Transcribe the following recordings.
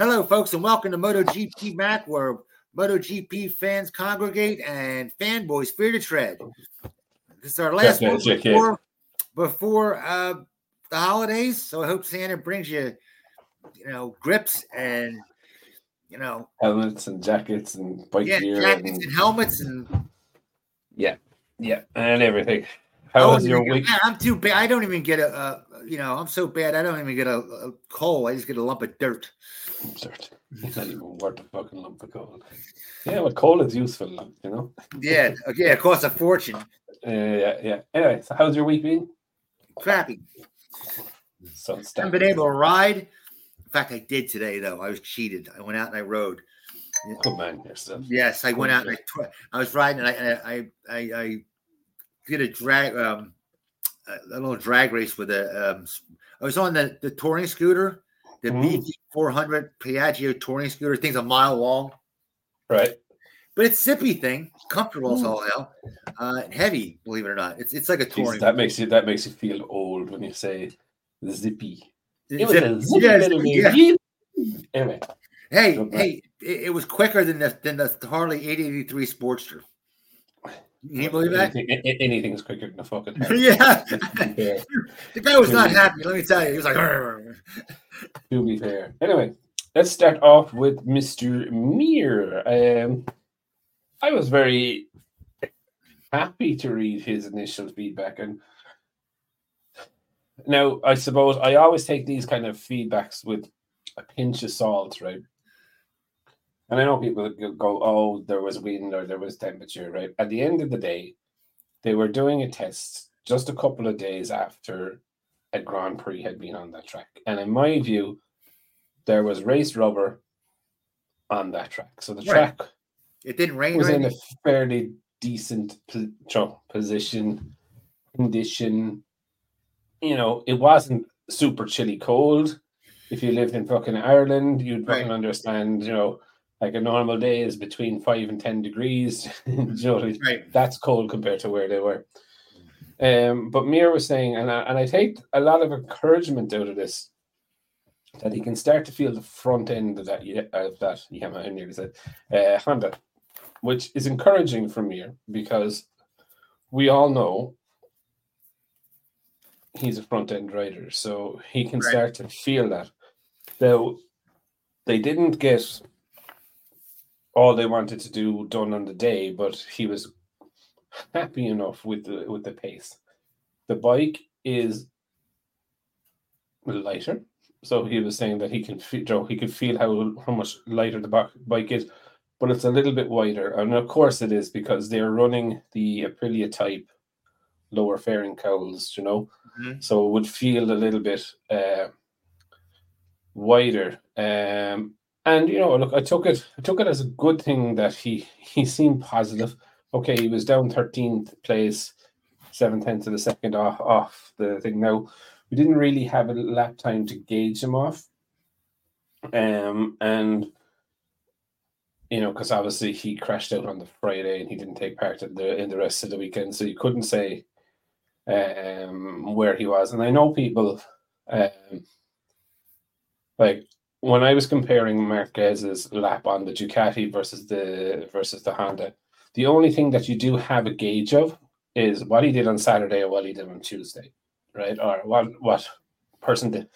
Hello, folks, and welcome to MotoGP Mac, where MotoGP fans congregate and fanboys fear to tread. This is our last one before, before uh, the holidays, so I hope Santa brings you, you know, grips and you know helmets and jackets and bike yeah, gear jackets and, and helmets and yeah, yeah, and everything. How was your week? I'm too bad. I don't even get a, uh, you know, I'm so bad. I don't even get a, a coal. I just get a lump of dirt. Dirt. It's not even worth a fucking lump of coal. Yeah, but coal is useful, you know. Yeah, yeah, it costs a fortune. Uh, yeah, yeah. Anyway, so how's your week been? Crappy. So I haven't been able to ride. In fact, I did today though. I was cheated. I went out and I rode. Good man yourself. Yes, I went out and I, I was riding and I I I, I did a drag um a little drag race with a um I was on the the touring scooter, the Mm. BT 400 Piaggio touring scooter. Thing's a mile long, Right. but it's zippy thing, comfortable as Mm. all hell, uh, and heavy. Believe it or not, it's it's like a Jeez, touring. that makes you that makes you feel old when you say zippy. It was zippy yeah, little yeah. Anyway, Hey, hey, it, it was quicker than the than the Harley 883 Sportster. Can you believe that? anything, anything's quicker than a fucking. yeah. fair. the guy was not happy. Let me tell you, he was like, "Arr." To be fair. Anyway, let's start off with Mr. Mir. Um, I was very happy to read his initial feedback, and now I suppose I always take these kind of feedbacks with a pinch of salt, right? And I know people go, "Oh, there was wind or there was temperature," right? At the end of the day, they were doing a test just a couple of days after a Grand Prix had been on that track, and in my view, there was race rubber on that track, so the Right. track it didn't rain. was in a fairly decent po- position, condition. You know, it wasn't super chilly cold. If you lived in fucking Ireland, you'd fucking Right. understand. You know, like a normal day is between five and ten degrees. you know, what I mean? Right. that's cold compared to where they were. Um, but Mir was saying, and I, and I take a lot of encouragement out of this, that he can start to feel the front end of that of that Yamaha, I nearly said, uh, Honda, which is encouraging for Mir because we all know he's a front end rider, so he can Right. start to feel that. Though they didn't get all they wanted to do done on the day, but he was happy enough with the with the pace. The bike is lighter, so he was saying that he can feel Joe, he could feel how how much lighter the bike is, but it's a little bit wider, and of course it is because they're running the Aprilia type lower fairing cowls, you know, Mhm. so it would feel a little bit uh, wider. Um, and you know, look, I took it. I took it as a good thing that he he seemed positive. Okay, he was down thirteenth place, seven tenths of a second off off the thing. Now we didn't really have a lap time to gauge him off, um, and you know, because obviously he crashed out on the Friday and he didn't take part in the in the rest of the weekend, so you couldn't say um where he was. And I know people, um, like when I was comparing Marquez's lap on the Ducati versus the versus the Honda, the only thing that you do have a gauge of is what he did on Saturday or what he did on Tuesday, right? Or what what person did.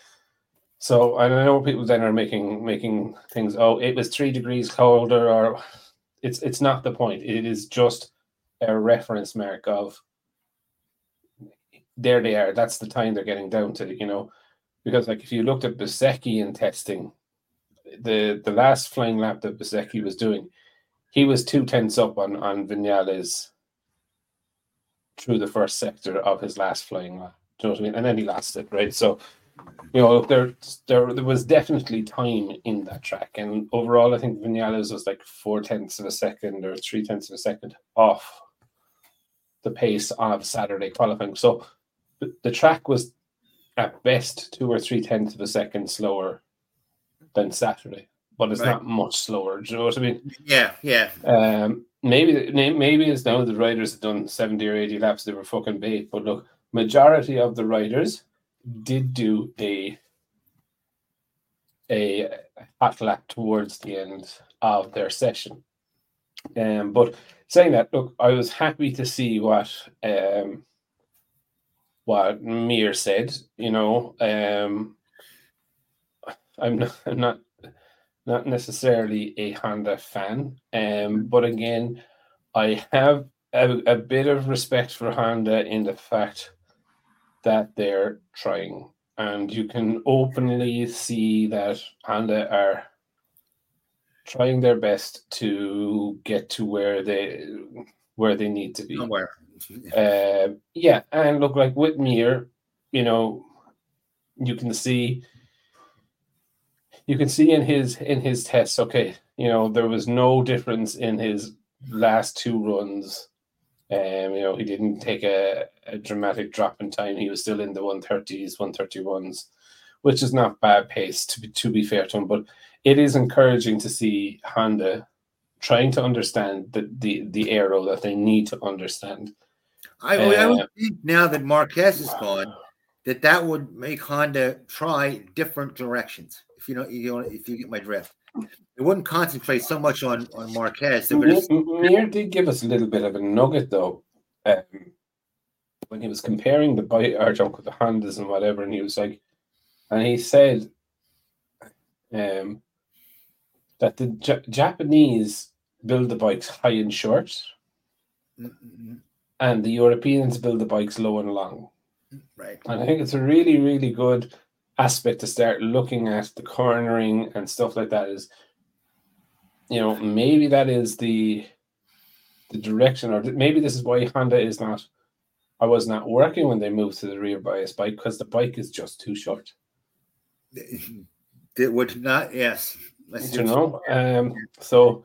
So I know people then are making making things. Oh, it was three degrees colder, or it's it's not the point. It is just a reference mark of there they are. That's the time they're getting down to. You know, because like if you looked at Bezzecchi in testing, the the last flying lap that Bezzecchi was doing, he was two tenths up on on Vinales through the first sector of his last flying lap. Do you know what I mean? And then he lost it, right? So, you know, there there there was definitely time in that track, and overall, I think Vinales was like four tenths of a second or three tenths of a second off the pace of Saturday qualifying. So, the track was at best two or three tenths of a second slower than Saturday, but it's Right. not much slower. Do you know what I mean? Yeah, yeah. Um, maybe maybe it's now the riders have done 70 or 80 laps, they were fucking bait. But look, majority of the riders did do a a hot lap towards the end of their session. Um, but saying that, look, I was happy to see what um, what Mir said. You know, um, I'm not, I'm not not necessarily a Honda fan, um, but again, I have a, a bit of respect for Honda in the fact that they're trying, and you can openly see that Honda are trying their best to get to where they where they need to be. Somewhere. Uh, yeah, and look like with Mir, you know, you can see you can see in his in his tests, okay, you know, there was no difference in his last two runs. Um, you know, he didn't take a, a dramatic drop in time. He was still in the 130s, 131s, which is not bad pace to be to be fair to him. But it is encouraging to see Honda trying to understand the the, the aero that they need to understand. I, uh, I would think now that Marquez is gone, that that would make Honda try different directions. If you know, you know, if you get my drift, it wouldn't concentrate so much on on Marquez. Mir did give us a little bit of a nugget though, um, when he was comparing the bike or junk with the Hondas and whatever, and he was like, and he said, um, that the J- Japanese build the bikes high and short, mm-hmm. And the Europeans build the bikes low and long. Right. And I think it's a really, really good aspect to start looking at the cornering and stuff like that. Is you know maybe that is the the direction, or maybe this is why Honda is not. I was not working when they moved to the rear bias bike because the bike is just too short. It would not. Yes. you know. Um. So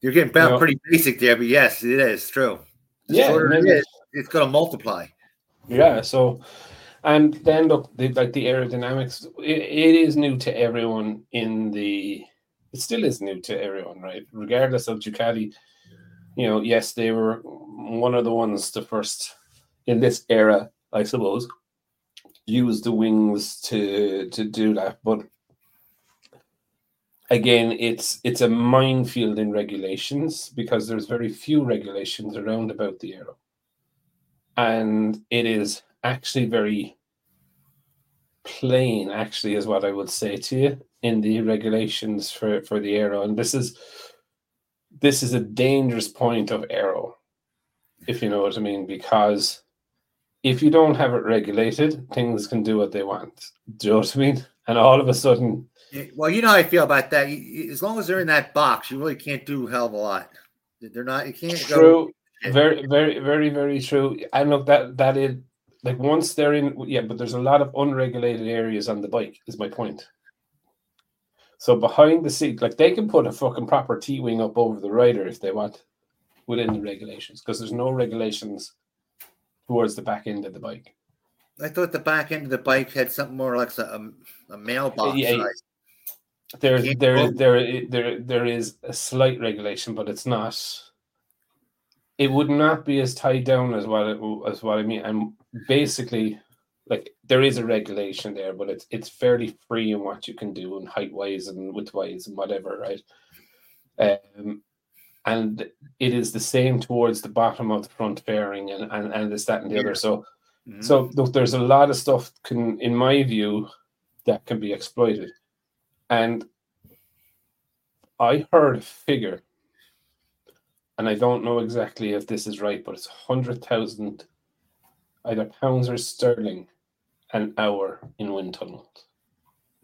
you're getting you know, pretty basic there, but yes, it is true. Yeah, it is, it's going to multiply. Yeah. So, and then look, the, like the aerodynamics, it, it is new to everyone in the. It still is new to everyone, right? Regardless of Ducati, you know, yes, they were one of the ones the first in this era, I suppose, use the wings to to do that. But again, it's it's a minefield in regulations because there's very few regulations around about the aero. And it is actually very plain actually is what i would say to you in the regulations for for the aero. And this is this is a dangerous point of aero if you know what i mean because if you don't have it regulated things can do what they want. Do you know what i mean and all of a sudden well you know how i feel about that as long as they're in that box you really can't do a hell of a lot they're not you can't true go, very, very, very, very true. And look, that that is like once they're in, yeah, but there's a lot of unregulated areas on the bike. Is my point. So behind the seat, like they can put a fucking proper T wing up over the rider if they want, within the regulations, because there's no regulations towards the back end of the bike. I thought the back end of the bike had something more like a, um, a mailbox. Yeah, size. there, there, there, there, there is a slight regulation, but it's not it would not be as tied down as what it, as what I mean. And basically, like there is a regulation there, but it's it's fairly free in what you can do in height wise and width wise and whatever, right? Um, and it is the same towards the bottom of the front fairing and and, and this that and the yeah. other. So, mm-hmm. so look, there's a lot of stuff can, in my view, that can be exploited, and I heard a figure and I don't know exactly if this is right, but it's hundred thousand either pounds or sterling an hour in wind tunnels.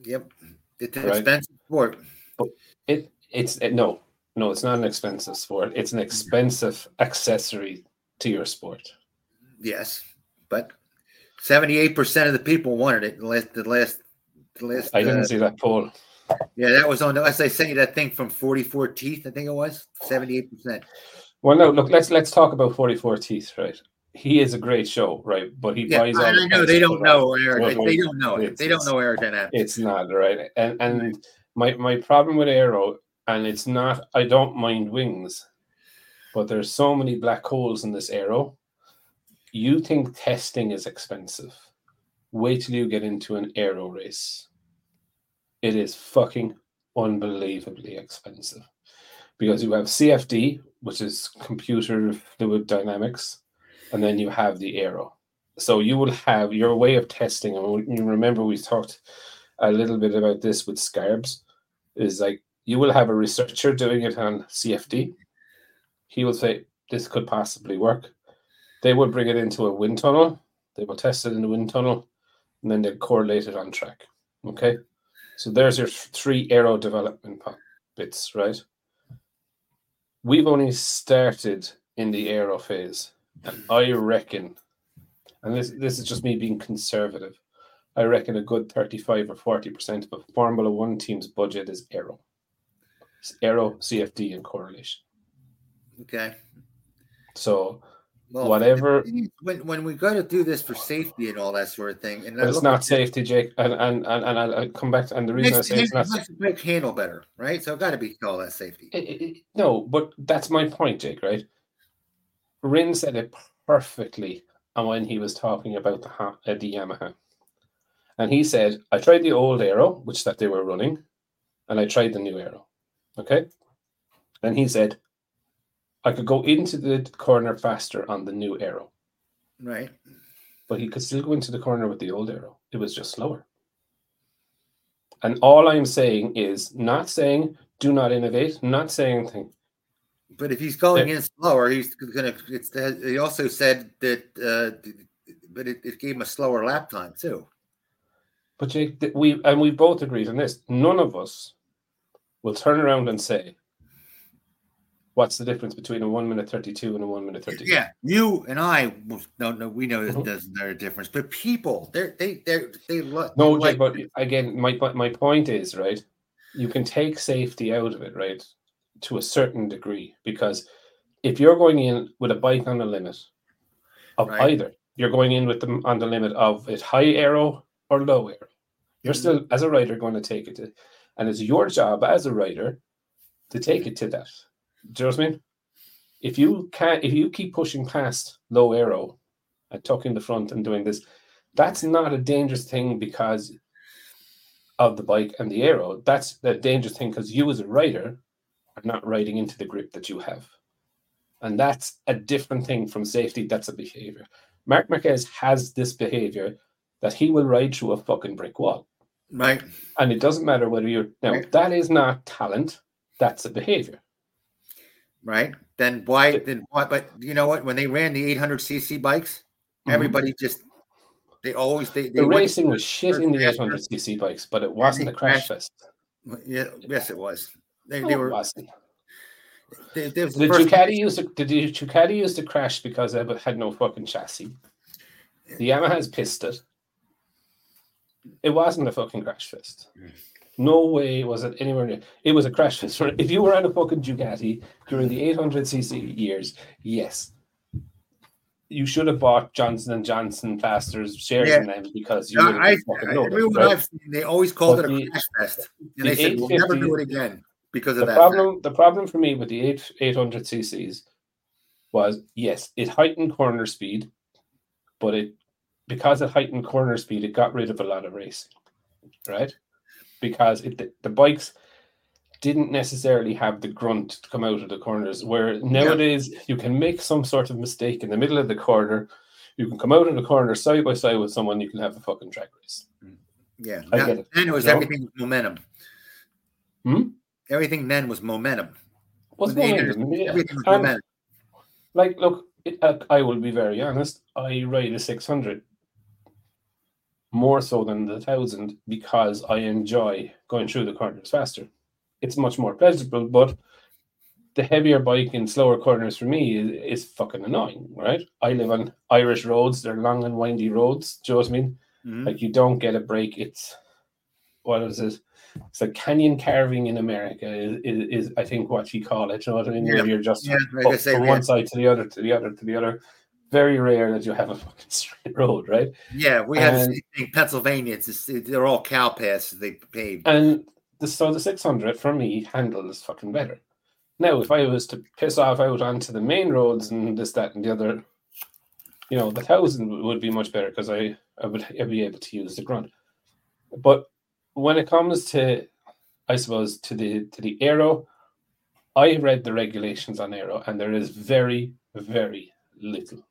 Yep, it's an right? expensive sport. But it it's it, no no it's not an expensive sport. It's an expensive accessory to your sport. Yes, but seventy eight percent of the people wanted it. The last the last the last. I didn't uh, see that poll. Yeah, that was on. As I sent you that thing from 44 teeth, I think it was 78 percent. Well, no, look, let's let's talk about 44 teeth, right? He is a great show, right? But he yeah, buys all. I know they don't know. They don't know. They don't know aerodynamics. It's not right, and and my my problem with aero, and it's not. I don't mind wings, but there's so many black holes in this aero. You think testing is expensive? Wait till you get into an aero race it is fucking unbelievably expensive because you have CFD, which is computer fluid dynamics, and then you have the aero. So you will have your way of testing, and you remember we talked a little bit about this with Scarbs, is like you will have a researcher doing it on CFD. He will say, This could possibly work. They will bring it into a wind tunnel, they will test it in the wind tunnel, and then they correlate it on track. Okay. So there's your three aero development bits, right? We've only started in the aero phase, and I reckon, and this this is just me being conservative, I reckon a good 35 or 40% of a Formula One team's budget is aero. It's aero, CFD, and correlation. Okay. So well, whatever. When, when we got to do this for safety and all that sort of thing, and it's not safety, Jake. And and and, and I'll, come back to, and the reason I say it's not makes the handle better, right? So it got to be all that safety. It, it, no, but that's my point, Jake. Right? Rins said it perfectly, and when he was talking about the uh, the Yamaha, and he said, "I tried the old aero, which that they were running, and I tried the new aero." Okay, and he said, I could go into the corner faster on the new aero. Right. But he could still go into the corner with the old aero. It was just slower. And all I'm saying is not saying do not innovate, not saying anything. But if he's going in slower, he's going to. He also said that, uh, but it, it gave him a slower lap time too. But Jake, we and we both agreed on this. None of us will turn around and say what's the difference between a one minute 32 and a one minute 32 yeah you and i don't know we know mm-hmm. there's a difference but people they're they they're they look no like, but again my my point is right you can take safety out of it right to a certain degree because if you're going in with a bike on the limit of right. either you're going in with them on the limit of it high aero or low aero you're mm-hmm. still as a rider going to take it to, and it's your job as a rider to take it to that do you know what I mean? If you can if you keep pushing past low aero and tucking the front and doing this, that's not a dangerous thing because of the bike and the aero. That's the dangerous thing because you as a rider are not riding into the grip that you have. And that's a different thing from safety. That's a behavior. Marc Marquez has this behavior that he will ride through a fucking brick wall. Right. And it doesn't matter whether you're now right. that is not talent, that's a behavior right? Then why? Then why? But you know what? When they ran the 800cc bikes, mm-hmm. everybody just they always they, they the racing was shit in the 800cc bikes, but it wasn't a crash fest. Yeah, yes, it was. They, no, they were. They, they the Ducati used the, did the Ducati use the crash because it had no fucking chassis? The Yamaha's pissed it. It wasn't a fucking crash fest. No way was it anywhere near. It was a crash test. If you were on a fucking Ducati during the 800cc years, yes, you should have bought Johnson and Johnson plasters shares yeah. in them because you. I, I, everyone right? I've seen, they always called but it a the, crash test, and the they said we'll never do it again because of the that. Problem, fact. the problem for me with the 8 800 cc's was yes, it heightened corner speed, but it because it heightened corner speed, it got rid of a lot of racing, right? Because it, the, the bikes didn't necessarily have the grunt to come out of the corners. Where nowadays yeah. you can make some sort of mistake in the middle of the corner, you can come out of the corner side by side with someone, you can have a fucking track race. Mm. Yeah, I get it. Then it was you everything was momentum. Hmm? Everything then was momentum. What's momentum? Yeah. Everything was um, momentum. Like, look, it, uh, I will be very honest. I ride a 600 more so than the thousand because I enjoy going through the corners faster. It's much more pleasurable, but the heavier bike in slower corners for me is, is fucking annoying, right? I live on Irish roads, they're long and windy roads. Do you know what I mean? Mm-hmm. Like you don't get a break. It's what is it? It's like canyon carving in America is, is, is I think what you call it. You know what I mean? Yeah. You're just yeah, like say, from yeah. one side to the other, to the other, to the other very rare that you have a fucking straight road, right? Yeah, we have and, in Pennsylvania. It's just, they're all cow paths they paved. And the so the six hundred for me handles fucking better. Now, if I was to piss off out onto the main roads and this, that, and the other, you know, the thousand would be much better because I I would I'd be able to use the grunt. But when it comes to, I suppose, to the to the aero, I read the regulations on aero, and there is very, very little.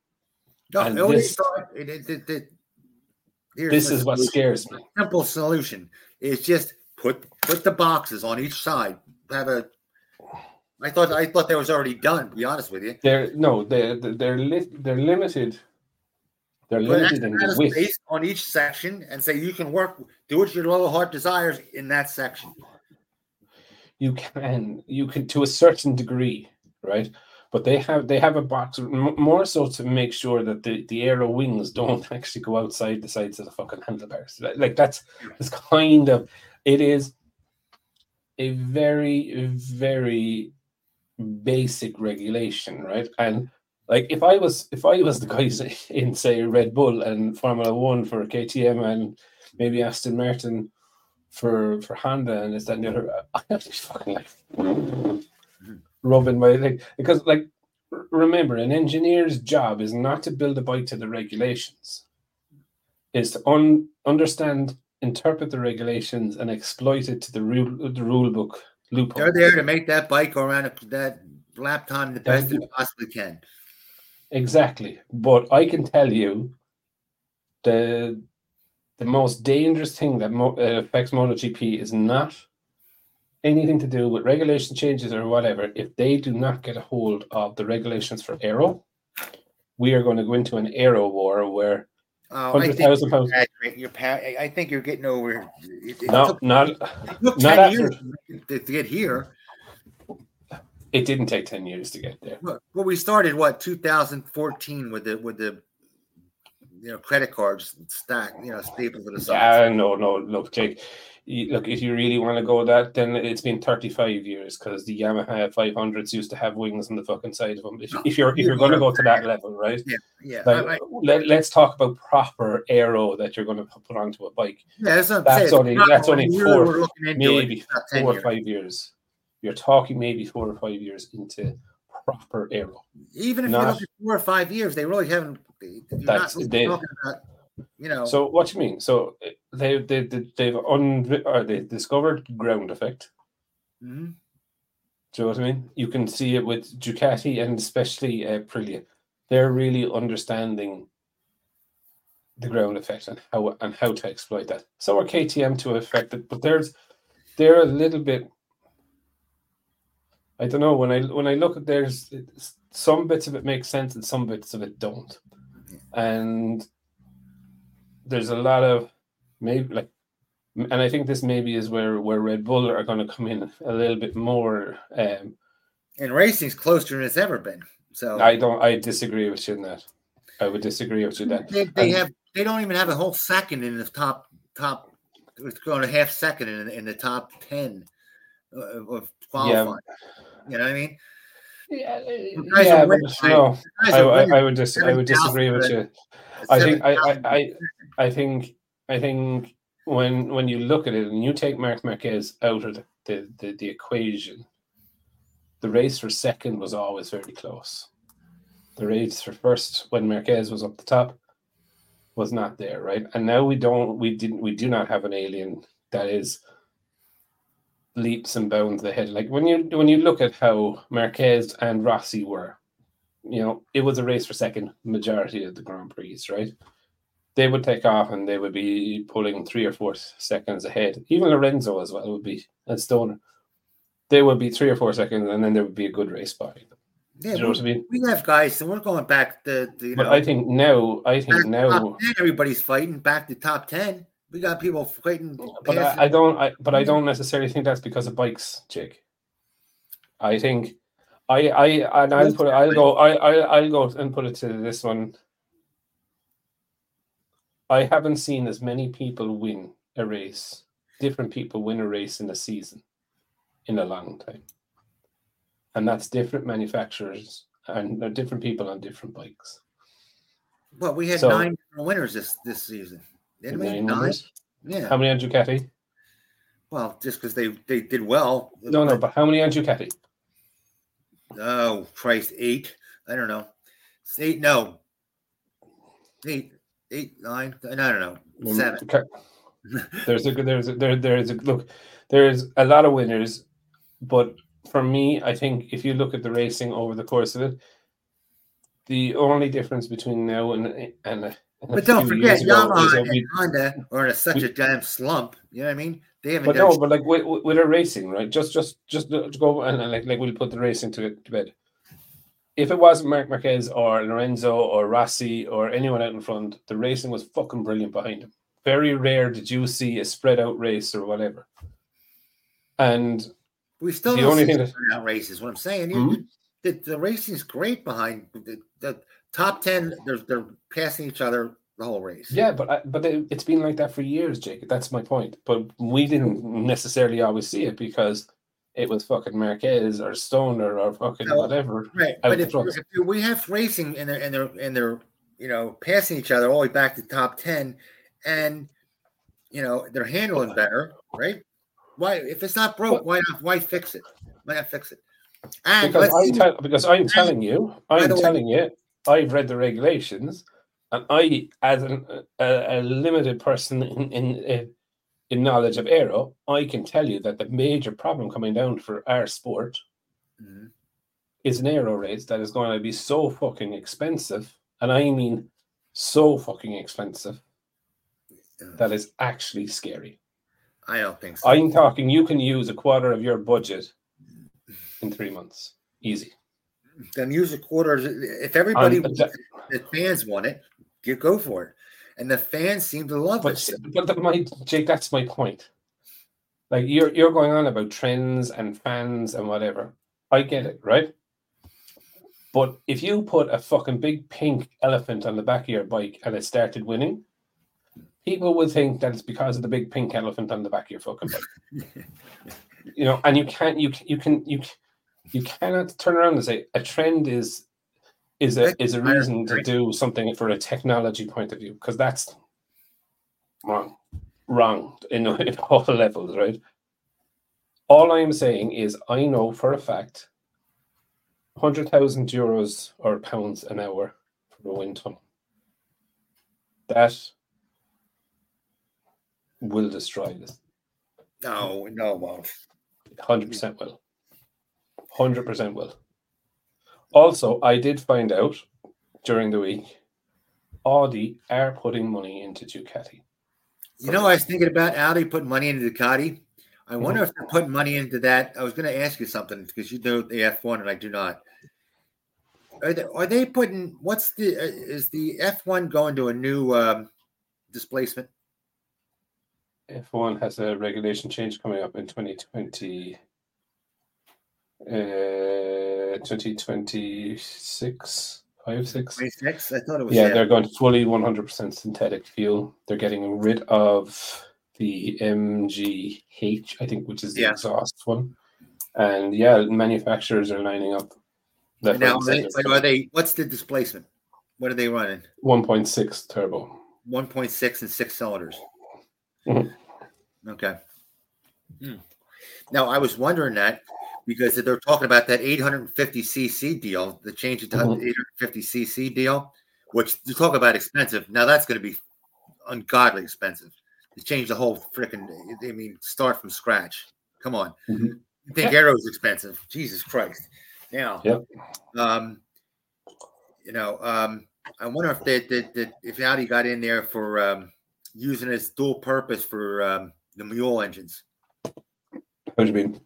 No, and this, it, it, it, this is what scares me. Simple solution is just put put the boxes on each side. Have a. I thought I thought that was already done. To be honest with you, they're no, they're they're li- they're limited. They're limited in the width on each section, and say you can work, do what your lower heart desires in that section. You can, you can to a certain degree, right? But they have they have a box more so to make sure that the the aero wings don't actually go outside the sides of the fucking handlebars. Like that's it's kind of it is a very very basic regulation, right? And like if I was if I was the guys in say Red Bull and Formula One for KTM and maybe Aston Martin for for Honda and it's that and the other, I have to fucking like rubbing my leg because like remember an engineer's job is not to build a bike to the regulations, is to un- understand, interpret the regulations and exploit it to the rule the rule book loophole. They're there to make that bike go around that lap time the best they possibly can. Exactly. But I can tell you the the most dangerous thing that mo- uh, affects MotoGP is not anything to do with regulation changes or whatever. If they do not get a hold of the regulations for aero, we are going to go into an aero war where Oh, hundred thousand pounds. You're, I think you're getting over. It, it no, took, not it not after, to, get here. It didn't take ten years to get there. Well, we started what 2014 with the with the you know credit cards stack you know stapled to the side. Yeah, no, no. Look, Jake. Look, if you really want to go that, then it's been 35 years because the Yamaha 500s used to have wings on the fucking side of them. If, if you're if you're going to go to that level, right? Yeah, yeah. Like, I, I, let, us talk about proper aero that you're going to put onto a bike. Yeah, that's, that's only that's only four, maybe four or five years. You're talking maybe four or five years into proper aero. Even if Not, you look at four or five years, they really haven't. That's not they, talking about you know. So what do you mean? So they they they've un or they discovered ground effect. Mm-hmm. Do you know what I mean? You can see it with Ducati and especially uh, Aprilia. They're really understanding the ground effect and how and how to exploit that. So are KTM to affect it, but there's they're a little bit. I don't know when I when I look at there's some bits of it make sense and some bits of it don't, and there's a lot of maybe like and I think this maybe is where where Red Bull are going to come in a little bit more. Um, and racing's closer than it's ever been. So I don't. I disagree with you in that. I would disagree with you that they, they have. They don't even have a whole second in the top top. It's going a half second in, in the top ten of qualifying. Yeah. You know what I mean? Yeah, yeah but no, I, I, I, would just I would disagree with you. I think I, I, I think I think when when you look at it and you take Marc Marquez out of the, the, the, the equation, the race for second was always very close. The race for first when Marquez was up the top was not there, right? And now we don't we didn't we do not have an alien that is leaps and bounds ahead. Like when you when you look at how Marquez and Rossi were, you know, it was a race for second majority of the Grand Prix, right? they would take off and they would be pulling three or four seconds ahead. Even Lorenzo as well would be and Stoner. They would be three or four seconds, and then there would be a good race by them. Yeah, you know we, what I mean? We have guys, and we're going back to, to you but know. I think now, I think now, 10, everybody's fighting back to top ten. We got people fighting. But I, I, don't. I, but I don't necessarily think that's because of bikes, Jake. I think I I and I'll put It, I'll go I, I I'll go and put it to this one I haven't seen as many people win a race, different people win a race in a season in a long time. And that's different manufacturers and uh, different people on different bikes. Well, we had so, nine winners this this season. Didn't nine we? Nine? Yeah. How many on Ducati? Well, just because they they did well. No, no, but how many on Ducati? Oh, Christ, eight. I don't know. Eight, no. Eight eight, nine, I don't know, mm, seven. there's a there's a, there there's a look. There's a lot of winners, but for me, I think if you look at the racing over the course of it, the only difference between now and and but don't forget, Yamaha and Honda are in a, such we, a damn slump. You know what I mean? They haven't. But no, but like with, with a racing, right? Just, just, just to go and like, like we'll put the racing to, it to bed. If it wasn't Marc Marquez or Lorenzo or Rossi or anyone out in front, the racing was fucking brilliant behind him. Very rare did you see a spread out race or whatever. And we still the only thing that spread out races. What I'm saying, mm-hmm. the, the racing is great behind the, the top ten. They're they're passing each other the whole race. Yeah, but I, but it, has been like that for years, Jake. That's my point. But we didn't necessarily always see it because it was fucking Marquez or Stoner or fucking no, whatever. Right, but if, if, we have racing and they're and they're and they're you know passing each other all the way back to top ten, and you know they're handling better, right? Why if it's not broke, why not? Why fix it? Why not fix it? And because I'm, te- because I'm telling you, I'm telling way, you, I've read the regulations, and I, as an, a, a, limited person in, in in knowledge of aero, I can tell you that the major problem coming down for our sport mm-hmm. is an aero race that is going to be so fucking expensive, and I mean so fucking expensive that is actually scary. I don't think so. I'm talking you can use a quarter of your budget in three months. Easy. Then use a quarter. If everybody, um, the, the fans want it, you go for it. And the fans seem to love but, it. But the, my Jake, that's my point. Like you're you're going on about trends and fans and whatever. I get it, right? But if you put a fucking big pink elephant on the back of your bike and it started winning, people would think that it's because of the big pink elephant on the back of your fucking bike. you know, and you can't, you can, you can you you cannot turn around and say a trend is is a is a reason to do something for a technology point of view because that's wrong, wrong in, in all levels, right? All I'm saying is I know for a fact, hundred thousand euros or pounds an hour for a wind tunnel. That will destroy this. No, no, won't. Hundred percent will. Hundred percent will. Also, I did find out during the week, Audi are putting money into Ducati. You know, I was thinking about Audi putting money into Ducati. I mm-hmm. wonder mm-hmm. if they're putting money into that. I was going to ask you something because you know the F1 and I do not. Are they, are they putting what's the uh, is the F1 going to a new um, displacement? F1 has a regulation change coming up in 2020. Uh, 2026, 5, 6. 26? I thought it was. Yeah, they're going fully 100% synthetic fuel. They're getting rid of the MGU-H, I think, which is the yeah. exhaust one. And yeah, manufacturers are lining up. Now, they, are they, what's the displacement? What are they running? 1.6 turbo. 1.6 and six cylinders. Mm-hmm. Okay. Hmm. Now, I was wondering that because they're talking about that 850cc deal, the change to mm-hmm. 850cc deal, which you talk about expensive. Now that's going to be ungodly expensive to change the whole freaking. I mean, start from scratch. Come on, mm-hmm. you think yeah. Aero's expensive? Jesus Christ! Now, yep. um, you know, um, I wonder if they, they, if Audi got in there for um, using its dual purpose for um, the mule engines. What do you mean?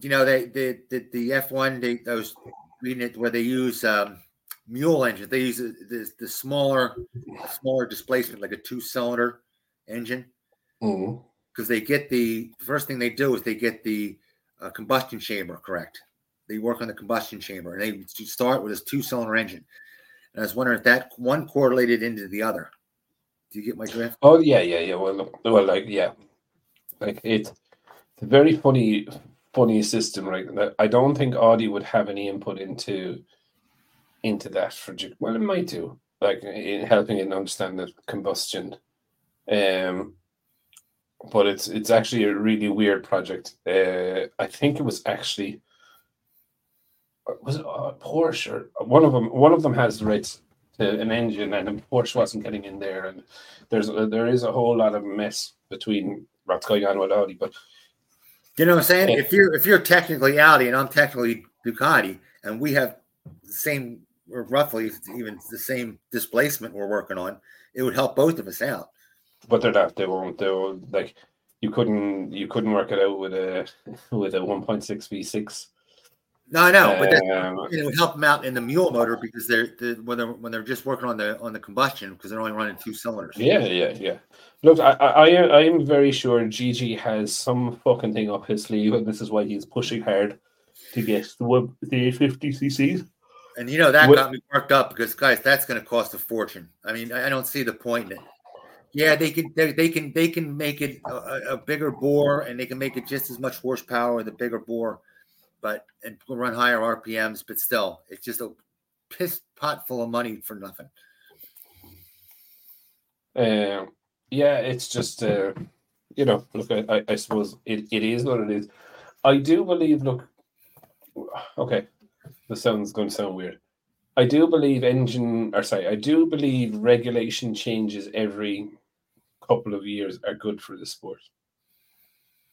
You know, they the the, the F one they those reading it where they use um, mule engines. They use the, the smaller smaller displacement, like a two cylinder engine, because mm-hmm. they get the first thing they do is they get the uh, combustion chamber correct. They work on the combustion chamber, and they start with this two cylinder engine. And I was wondering if that one correlated into the other. Do you get my drift? Oh yeah, yeah, yeah. Well, well, like yeah, like it's a very funny funny system, right? I don't think Audi would have any input into into that for well, it might do, like in helping it understand the combustion. Um, but it's it's actually a really weird project. Uh, I think it was actually was it uh, Porsche or one of them. One of them has the rights to an engine, and Porsche wasn't getting in there, and there's there is a whole lot of mess between what's going on with Audi. But you know what I'm saying? if you're if you're technically Audi and I'm technically Ducati, and we have the same or roughly even the same displacement we're working on, it would help both of us out. But they're not. They won't. They will like you couldn't you couldn't work it out with a with a 1.6 v6 no, I know, but that, um, it would help them out in the mule motor because they're, they're, when they're when they're just working on the on the combustion because they're only running two cylinders. Yeah, yeah, yeah. Look, I, I I am very sure Gigi has some fucking thing up his sleeve, and this is why he's pushing hard to get the the 50 cc's. And you know that got me worked up because guys, that's going to cost a fortune. I mean, I don't see the point in it. Yeah, they can they, they can they can make it a, a bigger bore, and they can make it just as much horsepower the bigger bore but and run higher RPMs, but still, it's just a piss pot full of money for nothing. Uh, yeah, it's just uh, you know, look, I, I suppose it, it is what it is. I do believe. Look, okay, the sound's going to sound weird. I do believe engine, or sorry, I do believe regulation changes every couple of years are good for the sport.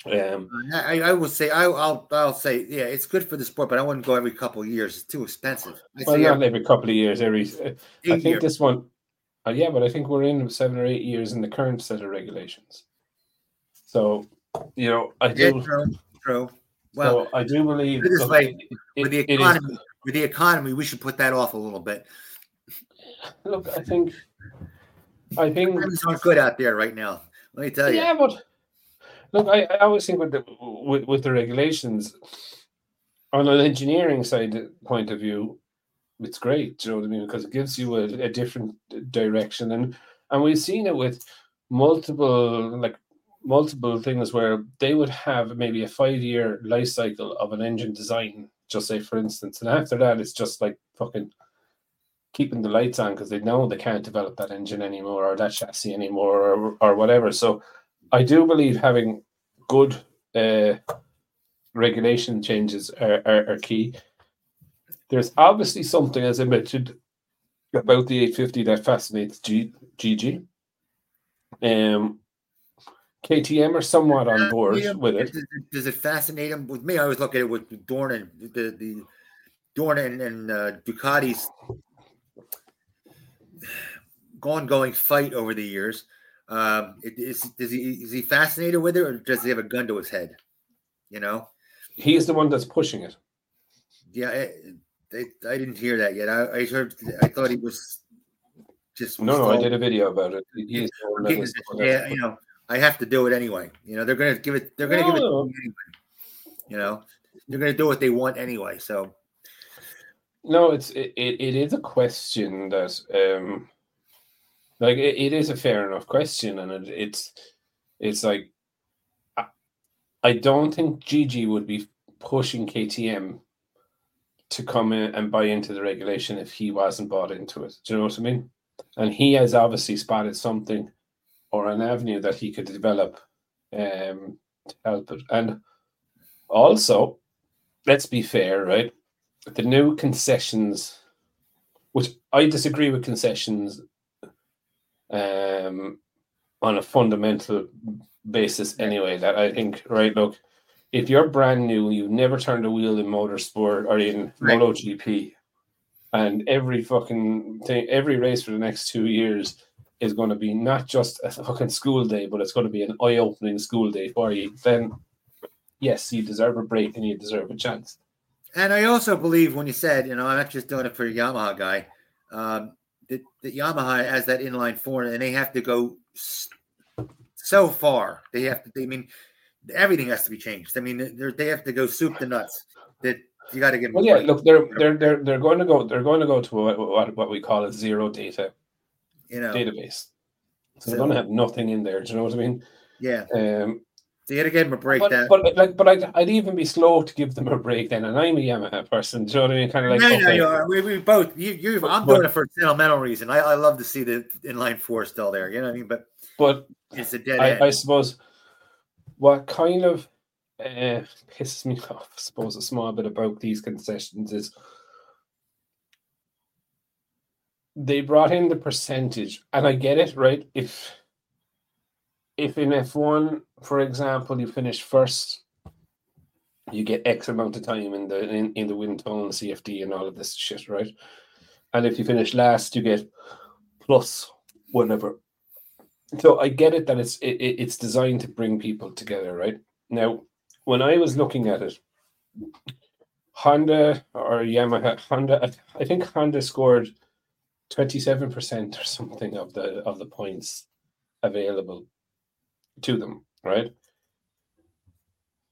Um, I, I would say I, will I'll say yeah, it's good for the sport, but I wouldn't go every couple of years. It's too expensive. I well, not every, couple of years. Every I think years. this one, uh, yeah, but I think we're in seven or eight years in the current set of regulations. So you know, I do. Yeah, true, true. Well, so I do believe this way, with the economy, with the economy, we should put that off a little bit. Look, I think, I think things aren't good out there right now. Let me tell you. Yeah, but Look, I, I always think with the with, with the regulations on an engineering side point of view, it's great. You know what I mean? Because it gives you a, a different direction, and and we've seen it with multiple like multiple things where they would have maybe a five year life cycle of an engine design, just say for instance, and after that it's just like fucking keeping the lights on because they know they can't develop that engine anymore or that chassis anymore or, or whatever. So I do believe having good uh, regulation changes are, are, are, key. There's obviously something, as I mentioned, about the 850 that fascinates G, Gigi. Um, KTM are somewhat on board yeah, with it. Does, it fascinate them? With me, I always look at it with Dorna and the the Dorna and, and uh, Ducati's ongoing fight over the years. Um, is, does he is he fascinated with it, or does he have a gun to his head? You know, he's the one that's pushing it. Yeah, I, I, I didn't hear that yet. I, I heard. I thought he was just. No, no, I did a video about it. He's yeah, you know, I have to do it anyway. You know, they're gonna give it. They're gonna no. give it. Anyway. You know, they're gonna do what they want anyway. So. No, it's it, it, it is a question that um like it, it is a fair enough question, and it, it's it's like I, I don't think Gigi would be pushing KTM to come in and buy into the regulation if he wasn't bought into it. Do you know what I mean? And he has obviously spotted something or an avenue that he could develop um, to help it. And also, let's be fair, right? The new concessions, which I disagree with concessions um, on a fundamental basis anyway. That I think, right? Look, if you're brand new, you've never turned a wheel in motorsport or in right. MotoGP, and every fucking thing, every race for the next two years is going to be not just a fucking school day, but it's going to be an eye-opening school day for you. Then, yes, you deserve a break and you deserve a chance. And I also believe when you said, you know, I'm not just doing it for a Yamaha guy. Um, that, that Yamaha has that inline four, and they have to go so far. They have to. They I mean everything has to be changed. I mean they have to go soup to nuts. That you got to get. Well, yeah. Look, they're they're they're they're going to go. They're going to go to what what, what we call a zero data, you know, database. So, so they're going to have nothing in there. Do you know what I mean? Yeah. Um, so had to give them a break. But, then. but like, but I'd, I'd even be slow to give them a break then. And I'm a Yamaha person. Do you know what I mean? Kind of like. No, okay. no, you are. We, we both. You, you. I'm doing it for a sentimental reason. I, I love to see the inline four still there. You know what I mean? But. But. It's a dead I, end. I suppose. What kind of uh, pisses me off, I suppose, a small bit about these concessions is they brought in the percentage, and I get it, right? If if in F1, for example, you finish first, you get X amount of time in the in, in the wind tunnel, CFD, and all of this shit, right? And if you finish last, you get plus whatever. So I get it that it's it, it's designed to bring people together, right? Now, when I was looking at it, Honda or Yamaha, Honda, I think Honda scored 27% or something of the of the points available to them, right?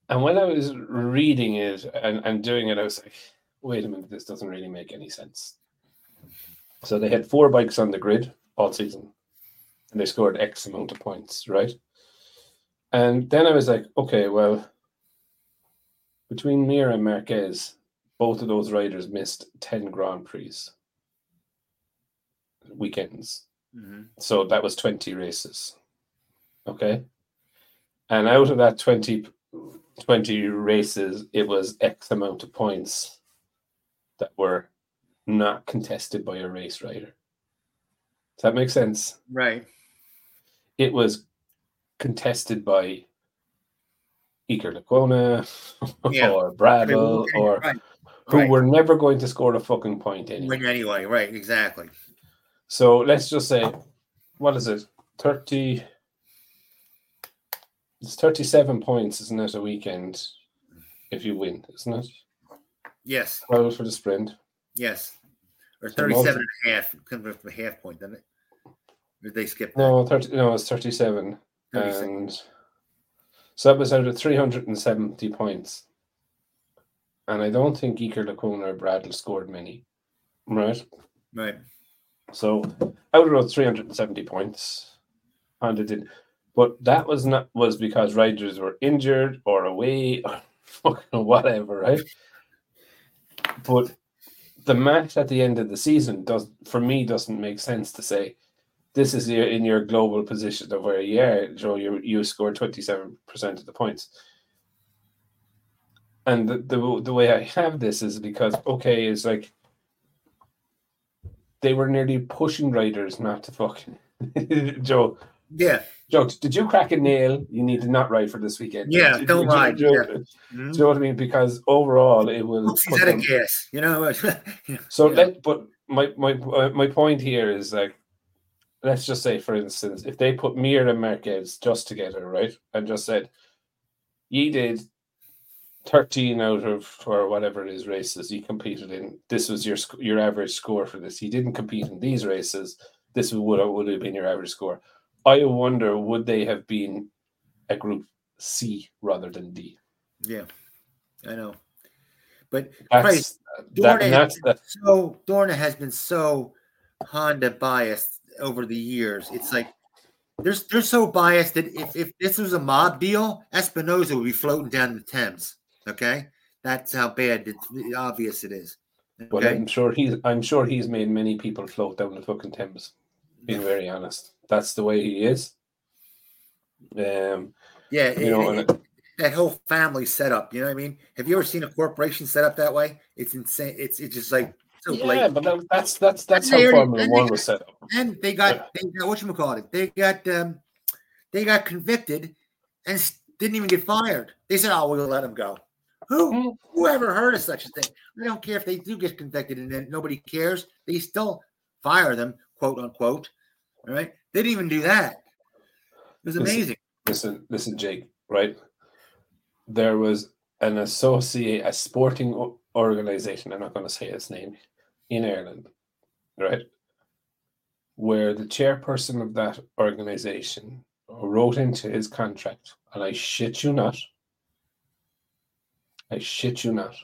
And when I was reading it and, and doing it, I was like, wait a minute, this doesn't really make any sense. So they had four bikes on the grid all season and they scored X amount of points, right? And then I was like, okay, well, between Mir and Marquez, both of those riders missed 10 Grand Prix weekends. Mm-hmm. So that was 20 races. Okay. And out of that 20, 20 races, it was X amount of points that were not contested by a race rider. Does that make sense? Right. It was contested by Iker Lecuona yeah. or Bradl or right. who right. were never going to score a fucking point anyway. Anyway, right, exactly. So let's just say, what is it? 30. It's 37 points, isn't it, a weekend if you win, isn't it? Yes. 12 for the sprint. Yes. Or 37 so and a half. Comes with a half point, doesn't it? Did they skip? No, 30, no, it's 37. 37. And so that was out of 370 points. And I don't think Iker Lecuona or Bradl scored many. Right? Right. So out of those 370 points, Honda did. But that was not was because riders were injured or away or fucking whatever, right? But the match at the end of the season does for me doesn't make sense to say this is your in your global position of where yeah, Joe, you you scored 27% of the points. And the, the the way I have this is because okay, it's like they were nearly pushing riders not to fucking Joe. Yeah. Joe, did you crack a nail? You need to not ride for this weekend. Yeah, did, don't ride. yeah. Mm-hmm. Do you know what I mean? Because overall, it will. He's a guess, you know. so yeah. let, but my my uh, my point here is like, let's just say, for instance, if they put Mir and Marquez just together, right, and just said, "Ye did 13 out of or whatever it is races he competed in this was your your average score for this he didn't compete in these races this would would have been your average score i wonder would they have been a group c rather than d yeah i know but that's, Christ, that, that's the, so Dorna has been so honda biased over the years it's like they're, they're so biased that if, if this was a mob deal, Espinosa would be floating down the Thames. Okay, that's how bad it's obvious it is. Okay? Well, I'm sure he's. I'm sure he's made many people float down the fucking Thames. Being very honest, that's the way he is. Um, yeah, you it, know, it, that whole family setup. You know what I mean? Have you ever seen a corporation set up that way? It's insane. It's it's just like so yeah, blatant. but that, that's that's that's how Formula One was set up. And they got yeah. they got what you call it. They got um, they got convicted and didn't even get fired. They said, "Oh, we'll let them go." Who mm. who ever heard of such a thing? I don't care if they do get convicted and then nobody cares. They still fire them, quote unquote. Right. They didn't even do that. It was amazing. Listen, listen, listen Jake, right? There was an associate, a sporting organization, I'm not going to say its name, in Ireland, right? Where the chairperson of that organization wrote into his contract, and I shit you not, I shit you not,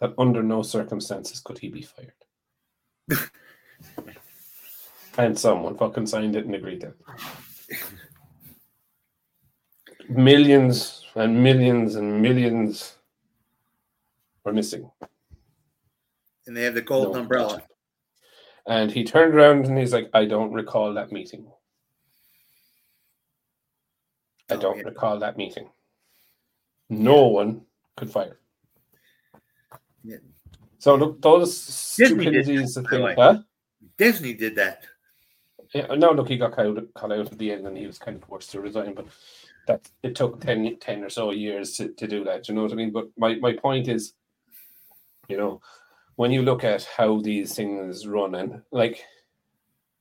that under no circumstances could he be fired. and someone fucking signed it and agreed to it. Millions and millions and millions are missing. And they have the golden no umbrella. And he turned around and he's like, I don't recall that meeting. I oh, don't yeah. recall that meeting. No yeah. one could fire. Yeah. So look, those Disney stupidities, thing, huh? Disney did that. Yeah, no, look, he got cut out, out at the end, and he was kind of forced to resign. But that it took 10, 10 or so years to, to do that. Do you know what I mean? But my, my point is, you know, when you look at how these things run, and like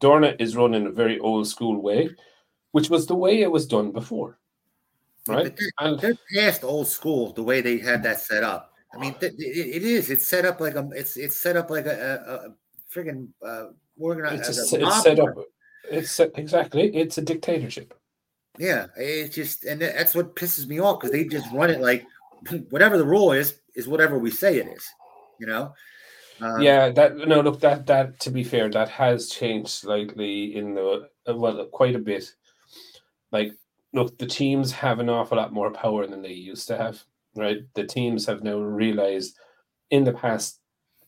Dorna is run in a very old school way, which was the way it was done before, right? They're, and they're past old school the way they had that set up. I mean, it, it is. It's set up like a. It's it's set up like a, a, a friggin' uh, organized. It's, a, it's set up. It's exactly. It's a dictatorship. Yeah, it's just, and that's what pisses me off because they just run it like whatever the rule is is whatever we say it is. You know. Um, yeah, that no, look that that to be fair, that has changed slightly in the uh, well, quite a bit. Like, look, the teams have an awful lot more power than they used to have. Right, the teams have now realized in the past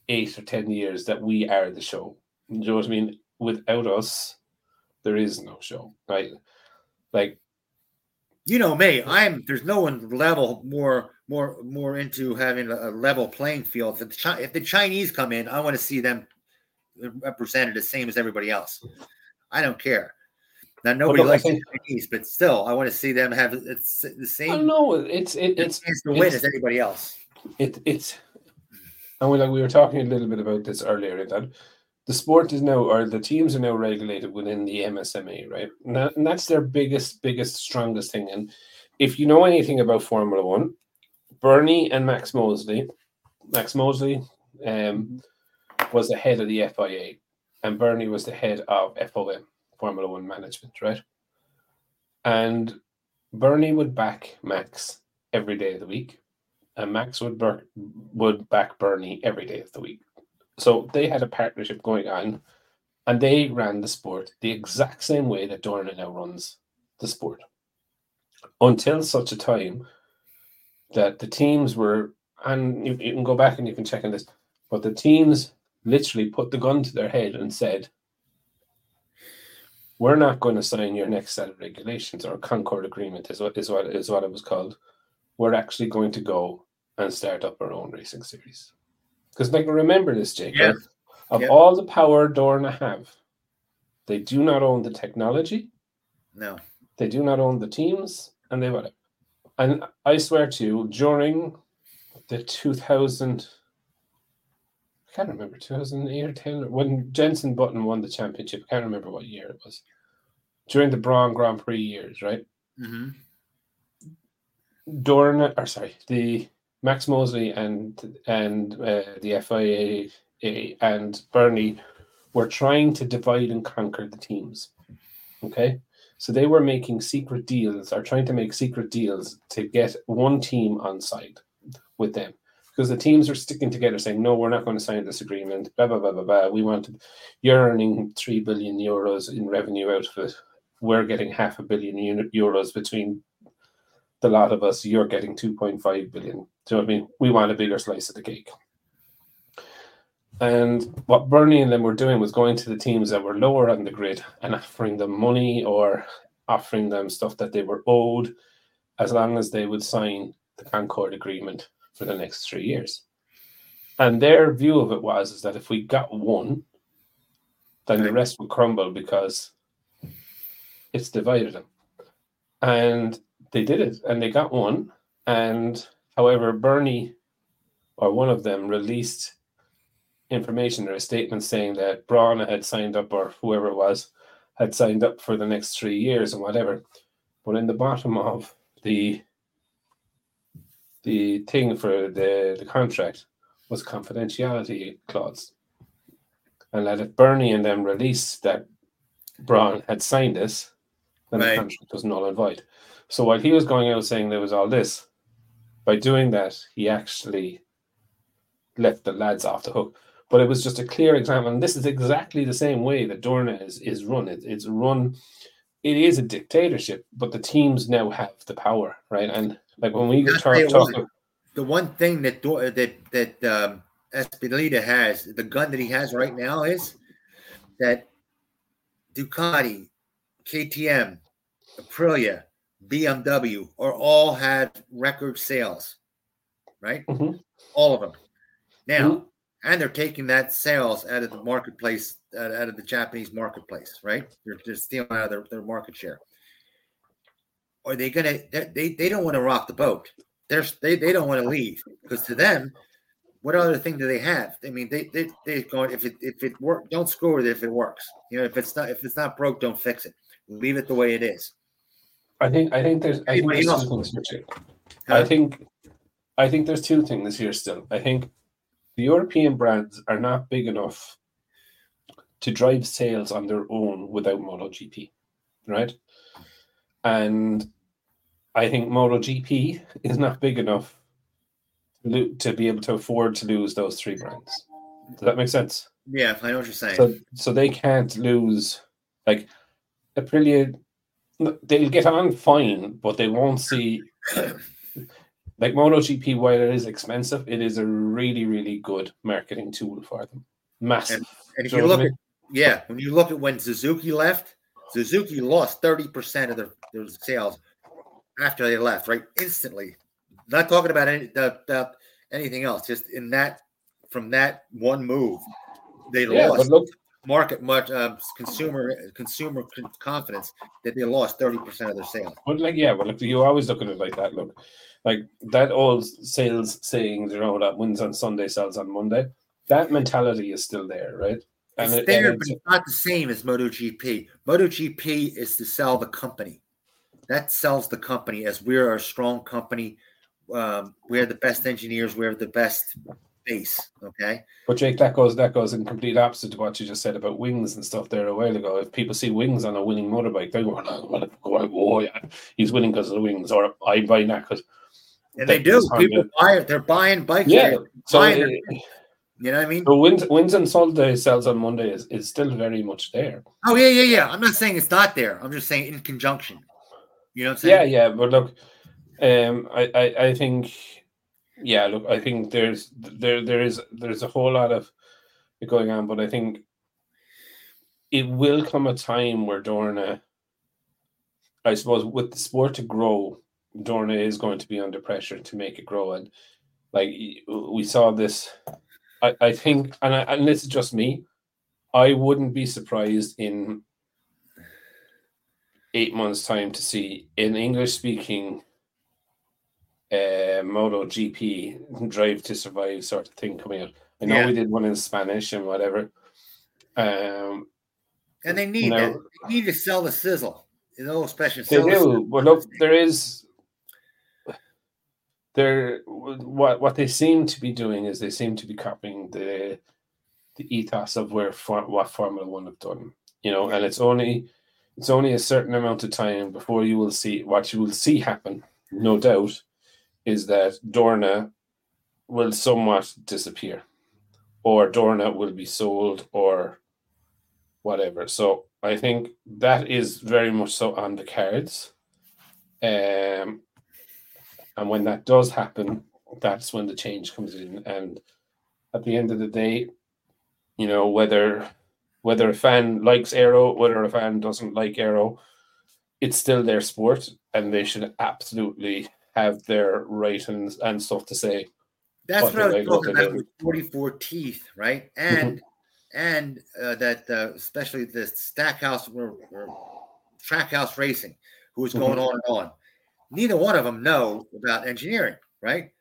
eight or ten years that we are the show. You know what I mean? Without us, there is no show. Right, like you know me, I'm there's no one level more more more into having a level playing field. If the, if the Chinese come in, I want to see them represented the same as everybody else. I don't care. Now nobody well, likes think, the Chinese, but still, I want to see them have it's the same. No, it's it, it's chance to win as anybody else. It it's and we like we were talking a little bit about this earlier that the sport is now or the teams are now regulated within the MSMA, right? And, that, and that's their biggest, biggest, strongest thing. And if you know anything about Formula One, Bernie and Max Mosley, Max Mosley um, was the head of the FIA, and Bernie was the head of FOM, Formula One Management, right? And Bernie would back Max every day of the week, and Max would ber- would back Bernie every day of the week. So they had a partnership going on, and they ran the sport the exact same way that Dorna now runs the sport. Until such a time that the teams were, and you, you can go back and you can check on this, but the teams literally put the gun to their head and said, "We're not going to sign your next set of regulations or Concord Agreement is what is what is what it was called. We're actually going to go and start up our own racing series." Because like remember this. Yeah. Of yeah. all the power Dorna have, they do not own the technology. No. They do not own the teams, and they whatever. And I swear to you, during the 2000, I can't remember, 2008 or 10, when Jenson Button won the championship, I can't remember what year it was. During the Brawn Grand Prix years, right? Mm-hmm. Dorna, or sorry, the Max Mosley and and uh, the FIA and Bernie were trying to divide and conquer the teams. Okay, so they were making secret deals or trying to make secret deals to get one team on side with them because the teams are sticking together saying, no, we're not going to sign this agreement, blah, blah, blah, blah, blah. We want, you're earning 3 billion euros in revenue out of it. We're getting half a billion euros between the lot of us. You're getting 2.5 billion. Do I mean? We want a bigger slice of the cake. And what Bernie and them were doing was going to the teams that were lower on the grid and offering them money or offering them stuff that they were owed as long as they would sign the Concord agreement for the next three years. And their view of it was is that if we got one, then the rest would crumble because it's divided them. And they did it and they got one. And however, Bernie or one of them released information or a statement saying that Brawn had signed up, or whoever it was, had signed up for the next three years and whatever. But in the bottom of the the thing for the, the contract was confidentiality clause. And that if Bernie and them released that Brawn had signed this, then right. the contract was null and void. So while he was going out saying there was all this, by doing that, he actually let the lads off the hook. But it was just a clear example, and this is exactly the same way that Dorna is, is run. It, it's run. It is a dictatorship, but the teams now have the power, right? And like when we talk, talk the one thing that that that um, has, the gun that he has right now is that Ducati, KTM, Aprilia, BMW or all had record sales, right? Mm-hmm. All of them. Now, mm-hmm. and they're taking that sales out of the marketplace out of the Japanese marketplace, right? They're, they're stealing out of their, their market share. Are they gonna? They they don't want to rock the boat. They're they they don't want to leave because to them, what other thing do they have? I mean, they they they going if it if it work, don't screw with it if it works. You know, if it's not if it's not broke, don't fix it. Leave it the way it is. I think I think there's I think there's two things here. I think I think there's two things here still. I think the European brands are not big enough to drive sales on their own without MotoGP, right? And I think MotoGP is not big enough to be able to afford to lose those three brands. Does that make sense? Yeah, I know what you're saying. So, so they can't lose like Aprilia. They'll get on fine, but they won't see like MotoGP. While it is expensive, it is a really, really good marketing tool for them. Massive. And, and if you look at yeah, when you look at when Suzuki left, Suzuki lost 30% of their, their sales after they left, right? Instantly. Not talking about any, the, the, anything else, just in that, from that one move, they yeah, lost look, market much uh, consumer consumer confidence that they lost 30% of their sales. But like, yeah, well, look, you always look at it like that. Look, like that old sales saying, you know, that wins on Sunday sells on Monday. That mentality is still there, right? It's and there, but it's not the same as MotoGP. MotoGP is to sell the company. That sells the company as we are a strong company. Um, we are the best engineers. We are the best base. Okay. But Jake, that goes that goes in complete opposite to what you just said about wings and stuff there a while ago. If people see wings on a winning motorbike, they go, oh, oh yeah, he's winning because of the wings, or I buy that because. And they do. People buy it. They're buying bikes. Yeah. So it, you know what I mean? The wins, wins and Sunday sells on Monday is, is still very much there. Oh yeah, yeah, yeah. I'm not saying it's not there. I'm just saying in conjunction. You know what I'm saying? Yeah, yeah. But look, um, I, I, I think, yeah, look, I think there's there there is there's a whole lot of going on, but I think it will come a time where Dorna, I suppose, with the sport to grow, Dorna is going to be under pressure to make it grow, and like we saw this I, I think, and I, and this is just me, I wouldn't be surprised in eight months' time to see an English speaking uh, Moto GP Drive to Survive sort of thing coming out. I know yeah. we did one in Spanish and whatever. Um, and they need now, They need to sell the sizzle. You know, especially they do. But look, there is they're what what they seem to be doing is they seem to be copying the the ethos of where for what Formula One have done. You know, and it's only it's only a certain amount of time before you will see what you will see happen. No doubt, is that Dorna will somewhat disappear, or Dorna will be sold, or whatever. So I think that is very much so on the cards. Um, and when that does happen, that's when the change comes in. And at the end of the day, you know, whether whether a fan likes aero, whether a fan doesn't like aero, it's still their sport and they should absolutely have their right and, and stuff to say. That's what, what I was talking about with 44 teeth, right? And and uh, that uh, especially the Stackhouse or, or Trackhouse Racing, who was going mm-hmm. on and on neither one of them know about engineering, right?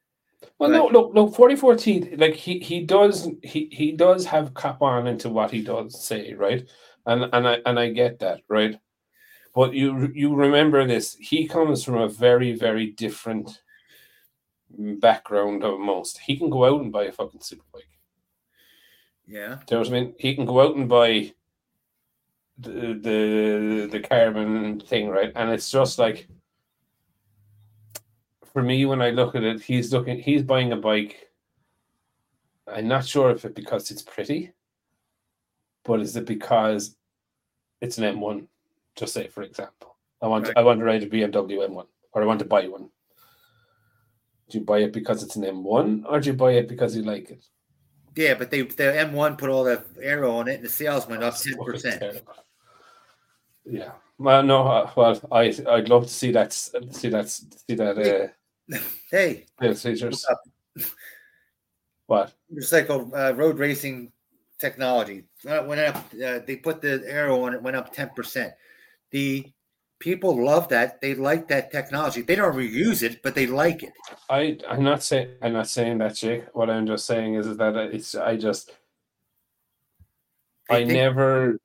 Well, but, no, no, no. Forty four teeth. Like he he does he he does have cap on into what he does say, right? And and I and I get that, right? But you you remember this? He comes from a very very different background of most. He can go out and buy a fucking superbike. Yeah. Do you know what I mean? He can go out and buy the the the carbon thing, right? And it's just like for me, when I look at it, he's looking, he's buying a bike. I'm not sure if it because it's pretty, but is it because it's an M1? Just say, for example, I want right. I want to ride a BMW M1, or I want to buy one. Do you buy it because it's an M1, or do you buy it because you like it? Yeah, but they the M1 put all the aero on it, and the sales went up ten percent. Yeah. Well, no. Uh, well, I I'd love to see that. See that. See that. Uh, hey. Caesars. What? Motorcycle uh, road racing technology. Uh, went up. Uh, they put the aero on it. Went up ten percent. The people love that. They like that technology. They don't reuse it, but they like it. I I'm not saying I'm not saying that, Jake. What I'm just saying is, is that it's I just they I never.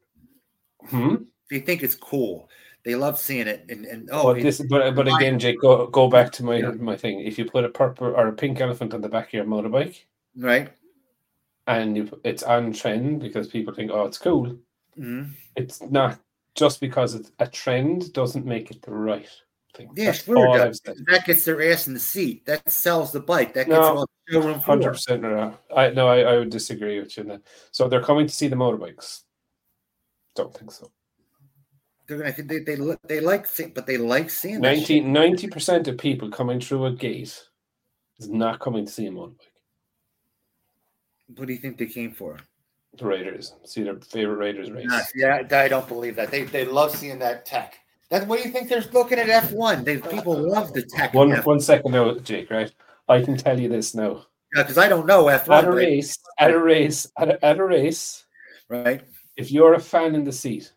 Hmm. They think it's cool. They love seeing it, and, and oh, but this, but but again, Jake, go go back to my yeah. my thing. If you put a purple or a pink elephant on the back of your motorbike, right, and you, it's on trend because people think, oh, it's cool. Mm-hmm. It's not just because it's a trend doesn't make it the right thing. Yeah, That's sure. That, that, gets their ass in the seat. That sells the bike. That gets no, showroom Hundred percent. No, I no, I, I would disagree with you. Then. So they're coming to see the motorbikes. Don't think so. They're gonna. They they they, they like, but they like seeing 90 percent of people coming through a gate is not coming to see a motorbike. What do you think they came for? The Raiders. See their favorite Raiders race. yeah, I don't believe that. They they love seeing that tech. That's what do you think they're looking at F one. They people love the tech. One one second now, Jake. Right, I can tell you this now. Yeah, because I don't know F one. At a race, at a race, at a, at a race, right? If you're a fan in the seat,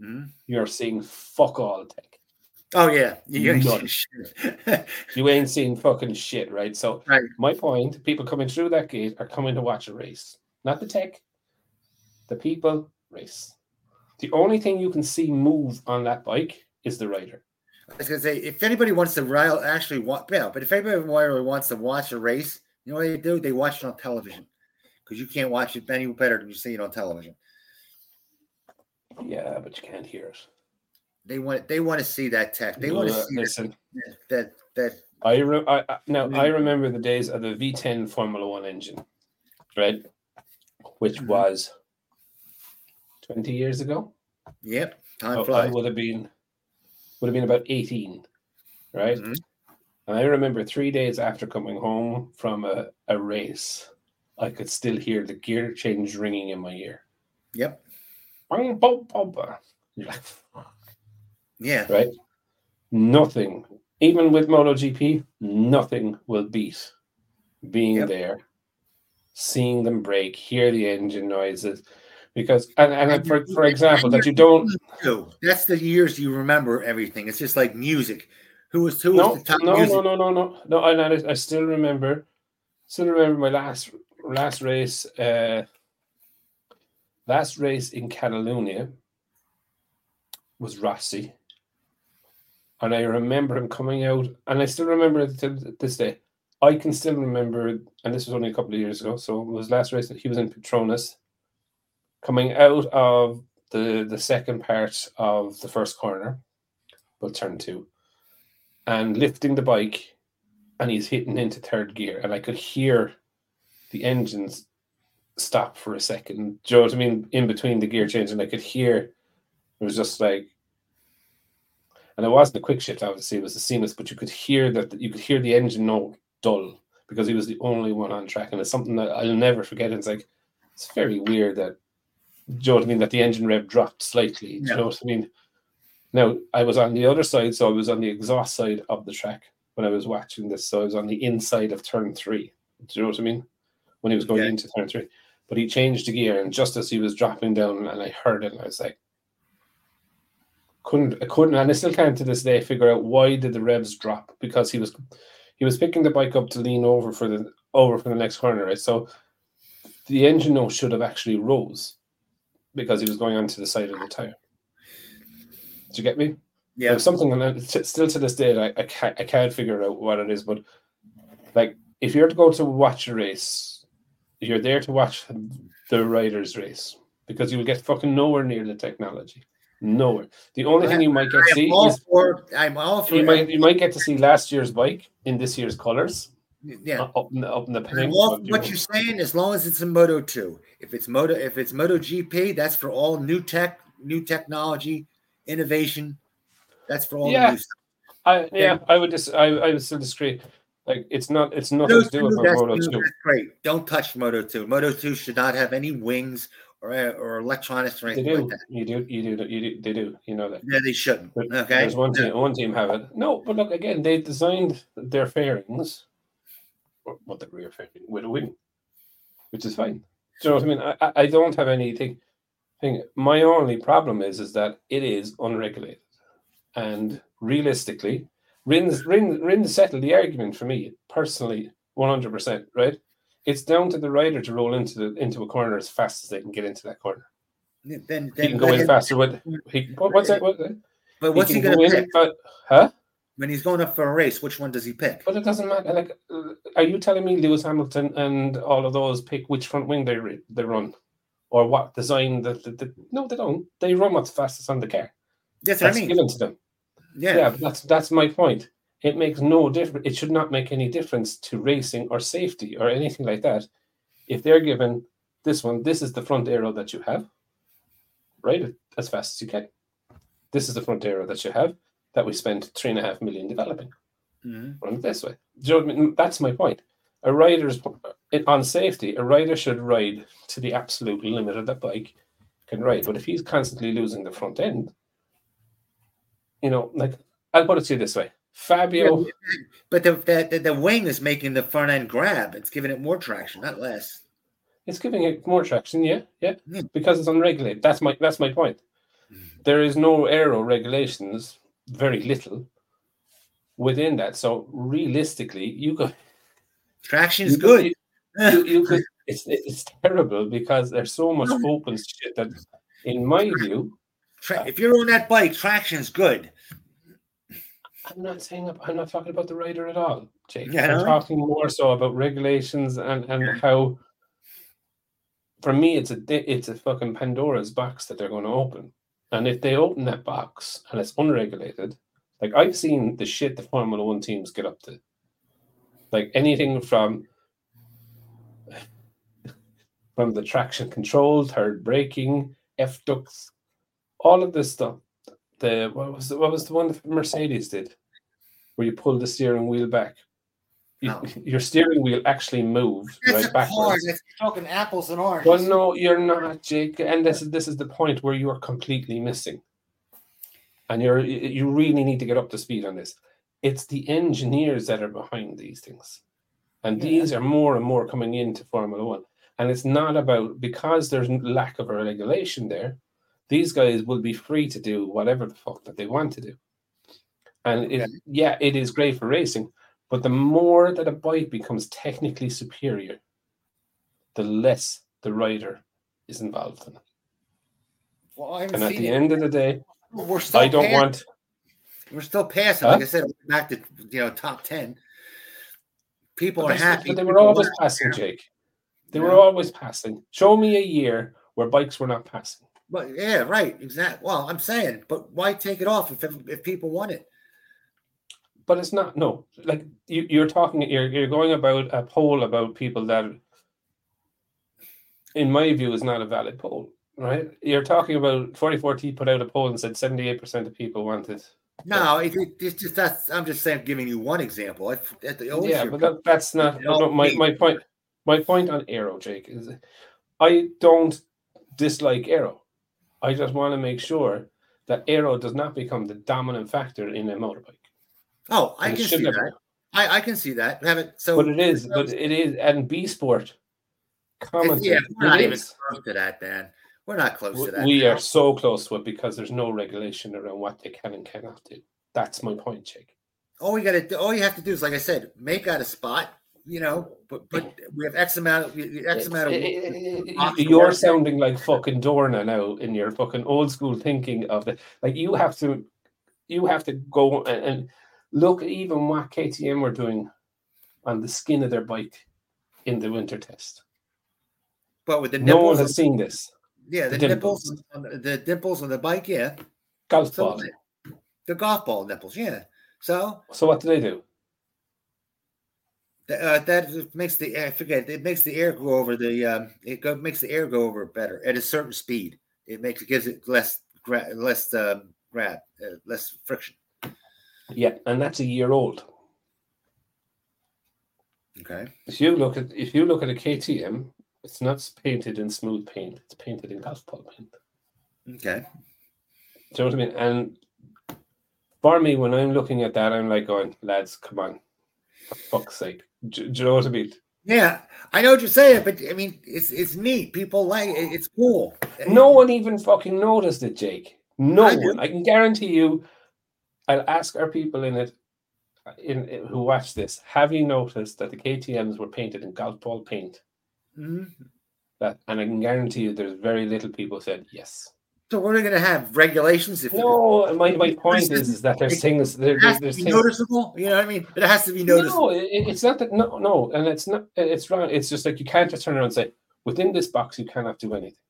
mm-hmm. you're seeing fuck all tech. Oh yeah, you, you ain't seeing fucking shit, right? So right. my point: people coming through that gate are coming to watch a race, not the tech. The people race. The only thing you can see move on that bike is the rider. I was gonna say, if anybody wants to rail, actually want, yeah, but if anybody wants to watch a race, you know what they do? They watch it on television because you can't watch it any better than you see it on television. Yeah, but you can't hear it. They want they want to see that tech. They want to see listen, that, that that. I, re- I now I remember the days of the V10 Formula One engine, right? Which mm-hmm. was twenty years ago. Yep, time oh, flies. I would have been would have been about eighteen, right? Mm-hmm. And I remember three days after coming home from a, a race, I could still hear the gear change ringing in my ear. Yep. You're like, yeah. Right? Nothing, even with MotoGP, nothing will beat being yep. there, seeing them brake, hear the engine noises. Because and, and for, for example, that you don't that's the years you remember everything. It's just like music. Who was who no, was the top no, music? no, no, no, no, no. I, I still remember, still remember my last last race. Uh, last race in Catalonia was Rossi. And I remember him coming out, and I still remember it to this day. I can still remember, and this was only a couple of years ago, so it was last race that he was in Petronas, coming out of the the second part of the first corner, we'll turn two, and lifting the bike, and he's hitting into third gear, and I could hear the engines stop for a second. Do you know what I mean? In between the gear change, and I could hear it was just like and it wasn't a quick shift, obviously, it was a seamless, but you could hear that you could hear the engine note dull because he was the only one on track. And it's something that I'll never forget. It's like it's very weird that do you know what I mean? That the engine rev dropped slightly. Do you know what I mean? Now I was on the other side, so I was on the exhaust side of the track when I was watching this. So I was on the inside of turn three. Do you know what I mean? When he was going into turn three. But he changed the gear, and just as he was dropping down, and I heard it, and I was like, couldn't I couldn't and I still can't to this day figure out why did the revs drop because he was he was picking the bike up to lean over for the over for the next corner right so the engine note should have actually rose because he was going onto the side of the tire. Do you get me? Yeah. There's something still to this day I, I can't I can't figure out what it is, but like if you're to go to watch a race, you're there to watch the riders race because you will get fucking nowhere near the technology. Nowhere. The only thing you might get to see is for, I'm all for you might you might get to see last year's bike in this year's colors. Yeah, up in the, up in the pen. what you're saying, as long as it's a Moto Two, if it's Moto, if it's Moto GP, that's for all new tech, new technology, innovation. That's for all. Yeah, I yeah, I would just I, I would still disagree. Like it's not it's nothing Moto to do with Moto Two. Great, don't touch Moto Two. Moto Two should not have any wings or, or electronics or anything they do. like that. You do, you do, you do, they do. You know that. Yeah, they shouldn't. But okay. There's one team, one team have it. No, but look again, they designed their fairings, what the rear fairing with a wing, which is fine. Do you know what I mean? I, I don't have anything. Thing. My only problem is is that it is unregulated, and realistically, Rins Rins Rins settled the argument for me personally, one hundred percent. Right? It's down to the rider to roll into the into a corner as fast as they can get into that corner. Then, then he can go in faster with. He, what's that? What, but what's he, he going to pick? But, huh? When he's going up for a race, which one does he pick? But it doesn't matter. Like, are you telling me Lewis Hamilton and all of those pick which front wing they they run, or what design that? The, the, no, they don't. They run what's fastest on the car. Yes, that's I mean. given to them. Yeah, yeah. That's that's my point. It makes no difference. It should not make any difference to racing or safety or anything like that. If they're given this one, this is the front aero that you have, right? As fast as you can. This is the front aero that you have that we spent three and a half million developing. Mm-hmm. Run it this way. Do you know I mean? That's my point. A rider's on safety, a rider should ride to the absolute limit of that bike can ride. But if he's constantly losing the front end, you know, like I'll put it to you this way. Fabio yeah, but the, the the wing is making the front end grab. It's giving it more traction, not less. It's giving it more traction, yeah, yeah, yeah. because it's unregulated. That's my that's my point. Mm-hmm. There is no aero regulations very little within that. So realistically, you could traction is good. You, you, could, it's it's terrible because there's so much open shit that, in my view, uh, if you're on that bike, traction is good. I'm not saying I'm not talking about the rider at all, Jake. Yeah, I'm talking more so about regulations and and how. For me, it's a it's a fucking Pandora's box that they're going to open and if they open that box and it's unregulated, like I've seen the shit the Formula One teams get up to. Like anything from from the traction control, third braking, F ducts, all of this stuff. The what was the, what was the one Mercedes did, where you pull the steering wheel back no. your steering wheel actually moves That's right backwards. You're talking apples and oranges. Well, no, you're not, Jake. And this is this is the point where you are completely missing. And you're you really need to get up to speed on this. It's the engineers that are behind these things. And yeah. these are more and more coming into Formula One. And it's not about because there's lack of a regulation there, these guys will be free to do whatever the fuck that they want to do. And it, yeah, it is great for racing, but the more that a bike becomes technically superior, the less the rider is involved in it. Well, and at the end of the day, we're still I don't want. We're still passing, huh? like I said, back to you know top ten. People but are happy. But they were always passing, Jake. They yeah. were always passing. Show me a year where bikes were not passing. But yeah, right, exactly. Well, I'm saying, but why take it off if if people want it? But it's not no like you, you're talking you're, you're going about a poll about people that in my view is not a valid poll right? You're talking about 44t put out a poll and said 78% of people wanted no it, it's just that's i'm just saying giving you one example. At, at the yeah but that, that's not no, my, my point my point on aero jake is i don't dislike aero. I just want to make sure that aero does not become the dominant factor in a motorbike Oh, I can see that. I, I can see that. I haven't so, but it is, but it is, and B Sport. Yeah, we're not even is. close to that, Dan. We're not close we, to that. We are so close to it because there's no regulation around what they can and cannot do. That's my point, Jake. All we got to do, all you have to do is, like I said, make out a spot. You know, but but we have X amount of X amount of. Eh, eh, eh, you're sounding like fucking Dorna now in your fucking old school thinking of it. Like you have to, you have to go and, and Look at even what KTM were doing on the skin of their bike in the winter test. But with the no one has seen this. Yeah, the, the nipples, dimples. on the, the dimples on the bike. Yeah, golf so, ball. The golf ball nipples. Yeah. So. So what do they do? Uh, that makes the I forget it makes the air go over the um, it go, makes the air go over better at a certain speed. It makes it gives it less gra- less um, grab uh, less friction. Yeah, and that's a year old. Okay. If you look at if you look at a KTM, it's not painted in smooth paint; it's painted in golf ball paint. Okay. Do you know what I mean? And for me, when I'm looking at that, I'm like going, lads, come on, for fuck's sake. Do, do you know what I mean? Yeah, I know what you're saying, but I mean, it's it's neat. People like it. It's cool. No one even fucking noticed it, Jake. No I one. I can guarantee you. I'll ask our people in it, in, in, who watch this. Have you noticed that the KTM's were painted in golf ball paint? Mm-hmm. That, and I can guarantee you, there's very little people said yes. So we're going to have regulations? If no, my, my point is, is that there's things there, has there's to be things, noticeable. You know what I mean? It has to be noticeable. No, it, it's not that. No, no, and it's not. It's wrong. It's just like you can't just turn around and say within this box you cannot do anything.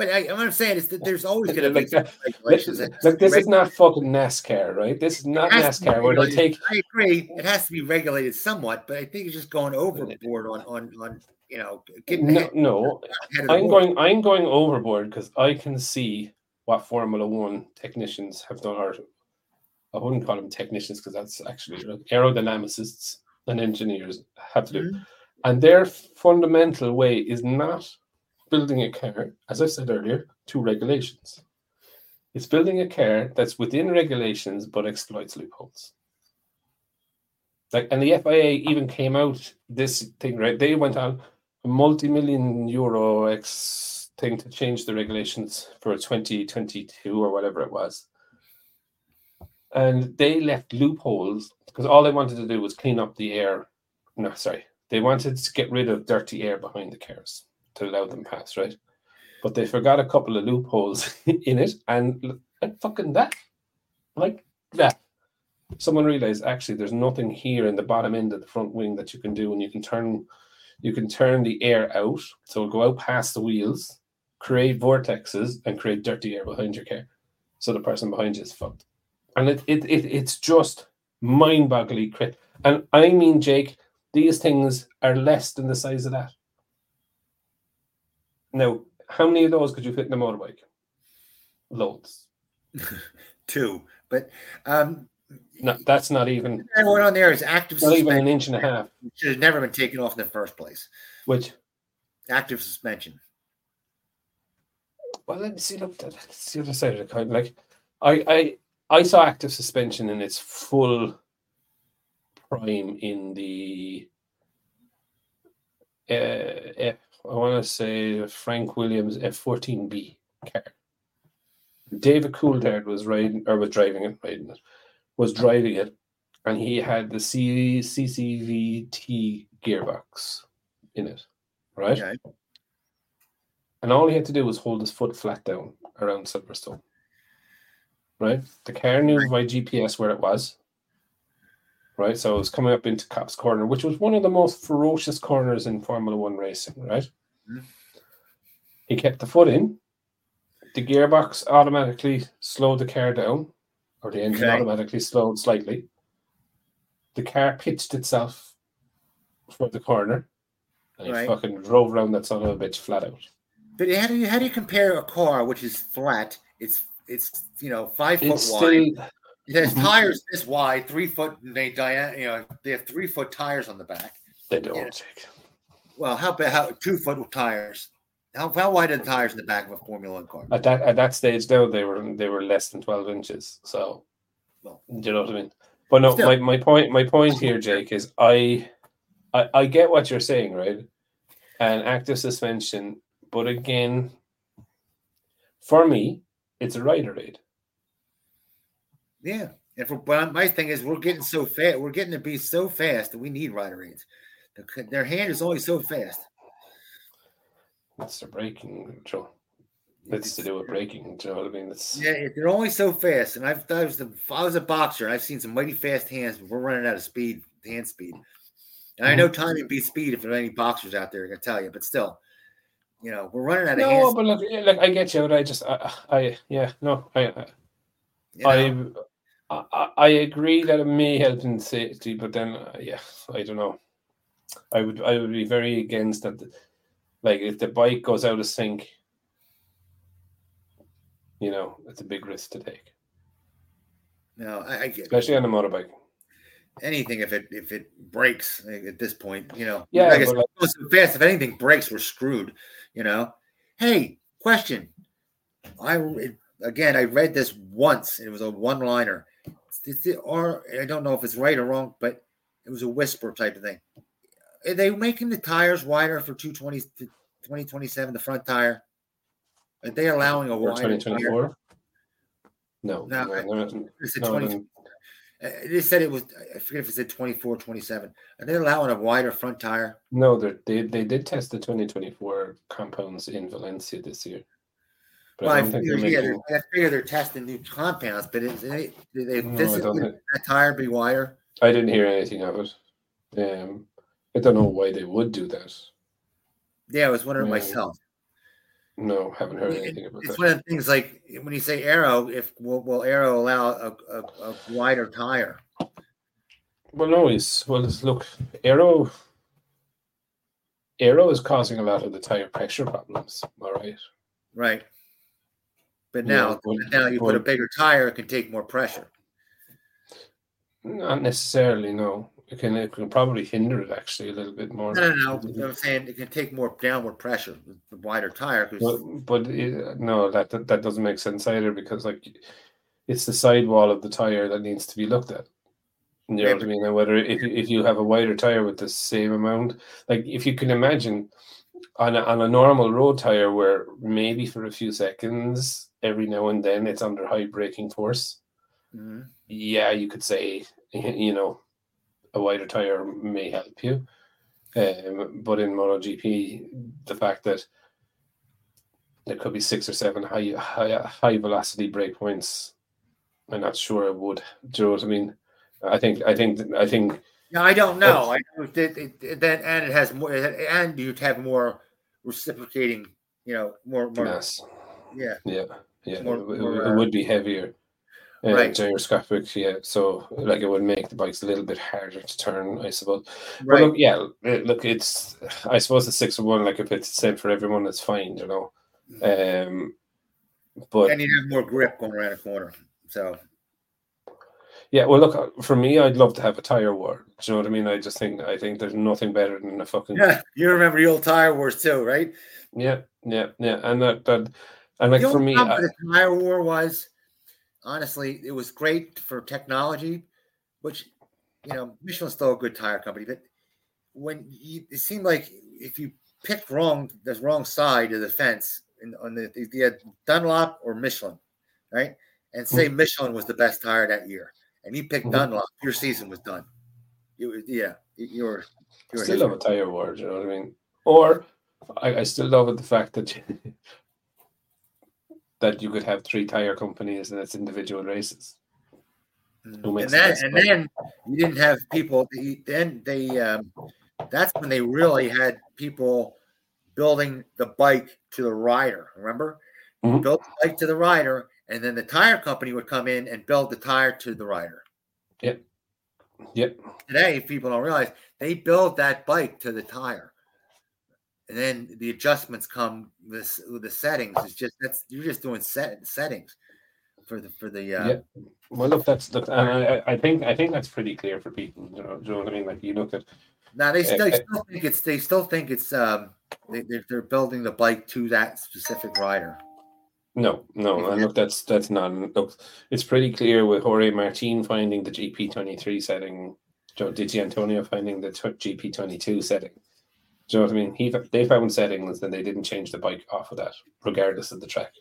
But I, what I'm saying is that there's always going to be like regulations. Like this is not fucking NASCAR, right? This is not NASCAR where they take. I agree. It has to be regulated somewhat, but I think it's just going overboard on on on you know. no, no. I'm going. I'm going overboard because I can see what Formula One technicians have done, or I wouldn't call them technicians because that's actually aerodynamicists and engineers have to do. Mm-hmm. And their fundamental way is not building a car, as I said earlier, to regulations. It's building a car that's within regulations but exploits loopholes. Like, and the FIA even came out this thing, right? They went on a multi-million euro ex thing to change the regulations for 2022 or whatever it was. And they left loopholes because all they wanted to do was clean up the air. No, sorry. They wanted to get rid of dirty air behind the cars to allow them pass, right? But they forgot a couple of loopholes in it and, and fucking that. Like that. Someone realized actually there's nothing here in the bottom end of the front wing that you can do and you can turn you can turn the air out so it'll go out past the wheels create vortexes and create dirty air behind your car. So the person behind you is fucked. And it, it, it it's just mind-boggling crit. And I mean, Jake, these things are less than the size of that. Now, how many of those could you fit in a motorbike? Loads. Two. But um no, that's not even what on there is active not even an inch and a half. Should have never been taken off in the first place. Which active suspension. Well, let me see. Look, that's the other side of the coin. Like, I, I, I saw active suspension in its full prime in the. Uh, I want to say Frank Williams F14B car. David Coulthard was riding or was driving it, riding it, was driving it, and he had the C, CCVT gearbox in it, right? Okay. And all he had to do was hold his foot flat down around Silverstone. Right? The car knew by GPS where it was. Right? So it was coming up into Copse Corner, which was one of the most ferocious corners in Formula One racing, right? Mm-hmm. He kept the foot in. The gearbox automatically slowed the car down, or the engine okay. automatically slowed slightly. The car pitched itself for the corner, and right. he fucking drove around that son of a bitch flat out. But how do you how do you compare a car which is flat? It's it's you know five foot it's wide. Still... Has mm-hmm. tires this wide, three foot. They dia- you know they have three foot tires on the back. They don't. Yeah. Well, how about how two foot tires? How, how wide are the tires in the back of a Formula One car? At that at that stage, though, they were they were less than twelve inches. So, well, do you know what I mean? But no, still. my, my point my point here, Jake, is I, I I get what you're saying, right? And active suspension but again, for me, it's a rider aid. Yeah. And for but my thing is, we're getting so fast. We're getting to be so fast that we need rider aids. their hand is always so fast. It's the braking control. It's, to do with braking. Do you know what I mean? It's yeah, they're only so fast. And I've I was the I was a boxer and I've seen some mighty fast hands, but we're running out of speed, hand speed. And I know mm-hmm. timing beats speed if there are any boxers out there, I can tell you, but still, you know, we're running out of no, hands. but look, like I get you, but I just, I, I yeah, no, I, I, I, I agree that it may help in safety, but then, uh, yeah, I don't know. I would, I would be very against that. Like, if the bike goes out of sync, you know, it's a big risk to take. No, I, I get, especially it. on a motorbike anything if it if it breaks at this point, you know. Yeah, like like, so fast. If anything breaks, we're screwed. You know. Hey, question. I again, I read this once. It was a one-liner. Or I don't know if it's right or wrong, but it was a whisper type of thing. are they making the tires wider for 220 to 2027, the front tire? Are they allowing a wider 2024? No, no, no, no, no, it's a 20. Uh, they said it was. I forget if it said 24, 27. Are they allowing a wider front tire? No, they they did test the 2024 compounds in Valencia this year. But well, I, I, figure, yeah, making... I figure they're testing new compounds, but is they, they no, that tire be wire? I didn't hear anything of it. Um, I don't know why they would do that. Yeah, I was wondering um, myself. No, haven't heard anything about it's that. It's one of the things like when you say aero, if will, will aero allow a, a, a, wider tire? Well, no, it's well. look, aero, aero is causing a lot of the tire pressure problems. All right, right. But now, yeah, but, now you but, put a bigger tire, it can take more pressure. Not necessarily, no. It can it can probably hinder it actually a little bit more. No, no, no. I'm saying it can take more downward pressure, with the wider tire. But, but it, no, that, that that doesn't make sense either because like it's the sidewall of the tire that needs to be looked at. You know yeah, what I mean? And whether if if you have a wider tire with the same amount, like if you can imagine on a, on a normal road tire where maybe for a few seconds every now and then it's under high braking force. Mm-hmm. Yeah, you could say you know a wider tire may help you. Um, but in MotoGP, the fact that there could be six or seven high high, high velocity breakpoints, I'm not sure it would. Do you know what I mean? I think I think I think. No, I don't know. I it, it, then and it has more, and you'd have more reciprocating. You know, more more. Yes. Yeah. Yeah. Yeah. More, it, more, it, would uh, be heavier uh, right. gyroscopic. Yeah, so like it would make the bikes a little bit harder to turn, I suppose. Right. But look, yeah, look, it's I suppose the six of one. Like if it's the same for everyone, it's fine, you know. Mm. Um, but and you have more grip going around a corner, so. Yeah, well, look for me, I'd love to have a tire war. Do you know what I mean? I just think I think there's nothing better than a fucking. Yeah, you remember the old tire wars too, right? Yeah, yeah, yeah, and that that and like for me, I, the tire war was honestly, it was great for technology, which you know Michelin's still a good tire company, but when you, it seemed like if you picked wrong the wrong side of the fence in, on the you had Dunlop or Michelin, right? And say mm-hmm. Michelin was the best tire that year, and you picked mm-hmm. Dunlop, your season was done. You yeah, you were. You were still love a tire war, you know what I mean? Or I, I still love it the fact that that you could have three tire companies and it's individual races. Mm. And then, and then you didn't have people. Then they, um, that's when they really had people building the bike to the rider. Remember, mm-hmm. build the bike to the rider, and then the tire company would come in and build the tire to the rider. Yep. Yep. Today, people don't realize they build that bike to the tire and then the adjustments come with, with the settings. It's just that's you're just doing set settings for the for the. Uh, yeah. Well, look, that's look, and I, I think I think that's pretty clear for people. You know, you know what I mean? Like you look at. Now they, still, uh, still think it's they still think it's um they, they're building the bike to that specific rider. No, no, and look, that's that's not. Look, it's pretty clear with Jorge Martin finding the GP twenty three setting, Joe Di Antonio finding the GP twenty two setting. Do you know what I mean? He they found settings and they didn't change the bike off of that, regardless of the track.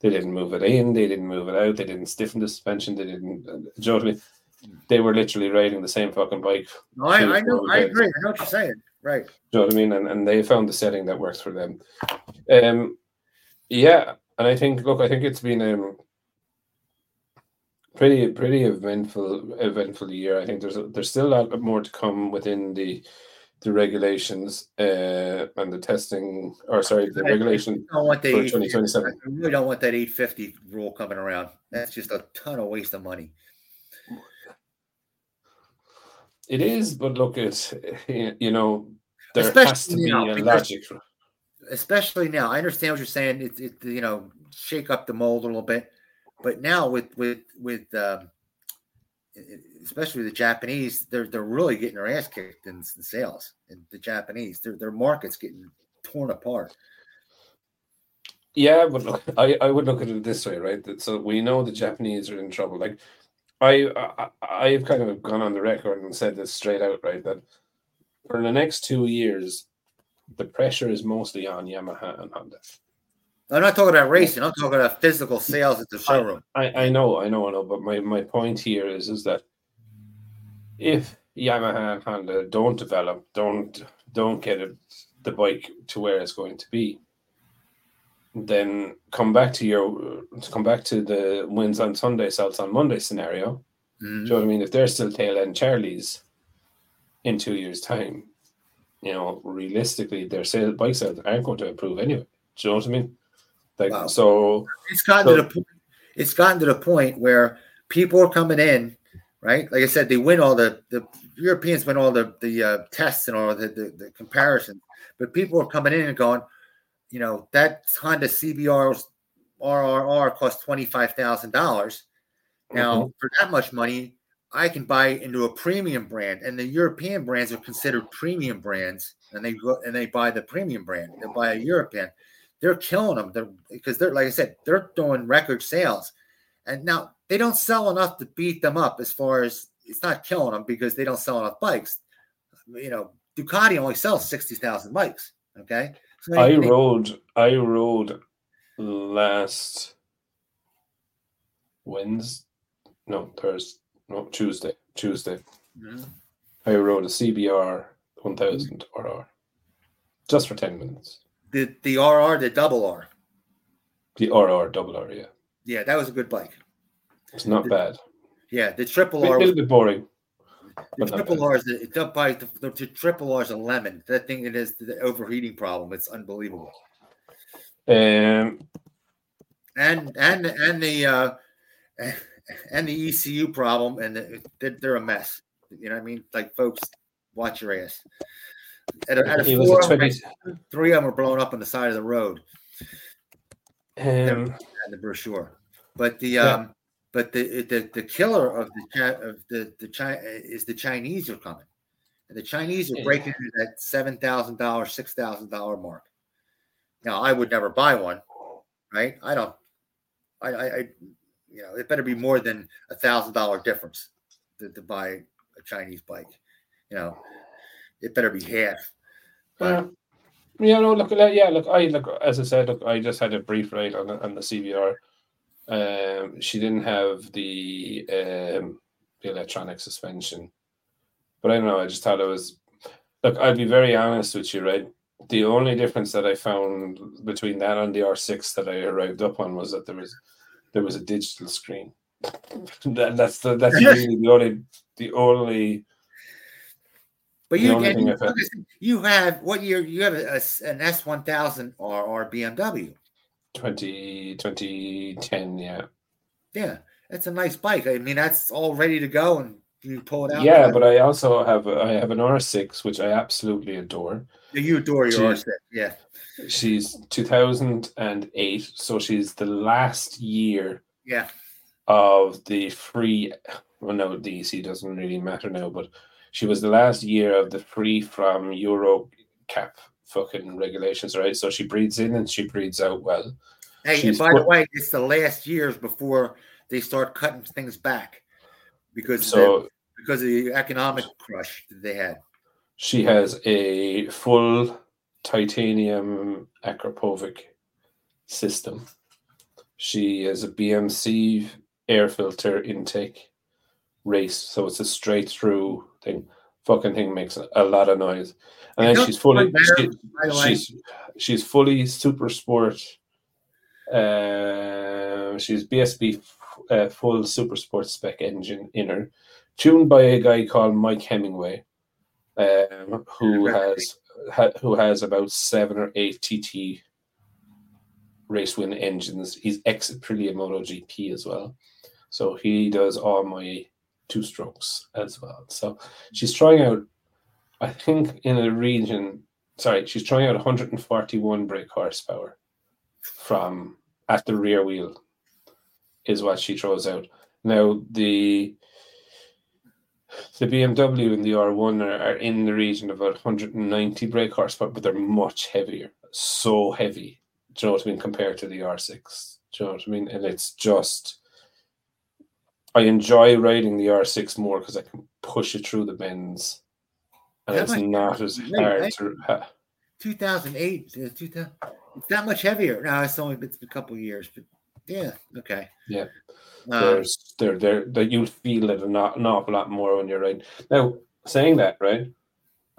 They didn't move it in, they didn't move it out, they didn't stiffen the suspension, they didn't. Uh, do you know what I mean? They were literally riding the same fucking bike. No, I, I know, I agree. I know what you're saying. Right. Do you know what I mean? And, and they found the setting that works for them. Um, yeah, and I think look, I think it's been um pretty pretty eventful eventful year. I think there's a, there's still a lot more to come within the the regulations uh, and the testing, or sorry, the regulation for 2027. I really don't want that 850 rule coming around. That's just a ton of waste of money. It is, but look it's you know there especially has to be now, a logic. Especially now, I understand what you're saying. It, it you know shake up the mold a little bit, but now with with with um, especially the Japanese, they're they're really getting their ass kicked in, in sales. And the Japanese, their their market's getting torn apart. Yeah, but look, I, I would look at it this way, right? That so we know the Japanese are in trouble. Like I, I I've kind of gone on the record and said this straight out, right? That for the next two years, the pressure is mostly on Yamaha and Honda. I'm not talking about racing. I'm talking about physical sales at the showroom. I, I know, I know, I know. But my, my point here is is that if Yamaha and Honda don't develop, don't don't get it, the bike to where it's going to be, then come back to your come back to the wins on Sunday, sales on Monday scenario. Mm-hmm. Do you know what I mean? If they're still tail end Charlies in two years' time, you know, realistically, their sales bike sales aren't going to improve anyway. Do you know what I mean? Like wow. so, it's gotten so, to the point. It's gotten to the point where people are coming in, right? Like I said, they win all the the Europeans win all the the uh, tests and all the, the the comparisons, but people are coming in and going, you know, that Honda CBR RRR cost twenty five thousand dollars. Now, mm-hmm. for that much money, I can buy into a premium brand, and the European brands are considered premium brands, and they go and they buy the premium brand. They buy a European they're killing them. They're because they're like I said, they're doing record sales, and now they don't sell enough to beat them up. As far as it's not killing them because they don't sell enough bikes. You know, Ducati only sells sixty thousand bikes. Okay, so I they, rode. I rode last Wednesday. No, Thursday. No, Tuesday. Tuesday. Mm-hmm. I rode a CBR 1000 RR just for 10 minutes. The the RR, the double R. The RR double R, yeah. Yeah, that was a good bike. It's not the, bad. Yeah, the triple R. A little bit boring. The triple R is the, the, the, the triple R is a lemon. That thing it is the overheating problem. It's unbelievable. Um, and and and the uh, and the ECU problem, and the, they're a mess. You know what I mean? Like, folks, watch your ass. At a, at a four, 20... three of them were blown up on the side of the road. Um, the brochure, but the yeah. um, but the, the the killer of the of the the China is the Chinese are coming, and the Chinese are breaking into that seven thousand dollar, six thousand dollar mark. Now, I would never buy one, right? I don't. I, I, I you know, it better be more than a thousand dollar difference to, to buy a Chinese bike. You know, it better be half. But, yeah, no, look, yeah, look, I look as I said, look, I just had a brief ride on on the CBR. Um, she didn't have the um, the electronic suspension, but I don't know. I just thought it was. Look, I'll be very honest with you, right? The only difference that I found between that and the R6 that I arrived up on was that there was there was a digital screen. that, that's the that's really the only the only but you, you, you have what year? You have a, an S one thousand or or BMW. 20, 2010, yeah. Yeah, it's a nice bike. I mean, that's all ready to go, and you pull it out. Yeah, but I also have a, I have an R6, which I absolutely adore. You adore your R6, yeah. She's 2008, so she's the last year. Yeah. Of the free, well, no, the DC doesn't really matter now, but she was the last year of the free from Euro cap fucking regulations, right? So she breathes in and she breathes out well. Hey, and by the way, it's the last years before they start cutting things back because so, because of the economic crush that they had. She has a full titanium Akrapovic system. She has a BMC air filter intake race, so it's a straight through thing. Fucking thing makes a lot of noise, and then she's fully she, she's she's fully super sport. Uh, she's BSB uh, full super sport spec engine in her, tuned by a guy called Mike Hemingway, um, who has ha, who has about seven or eight TT race win engines. He's ex Aprilia MotoGP as well, so he does all my two strokes as well. So she's trying out, I think, in a region. Sorry, she's trying out 141 brake horsepower from at the rear wheel, is what she throws out. Now the the BMW and the R1 are, are in the region of about 190 brake horsepower, but they're much heavier, so heavy. Do you know what I mean? Compared to the R6, do you know what I mean? And it's just I enjoy riding the R6 more because I can push it through the bends and it's not as hard to. Uh, 2008, 2000, it's that much heavier. No, it's only been a couple years, but yeah, okay. Yeah. Um, There's there there that you feel it an, an awful lot more when you're riding. Now, saying that, right?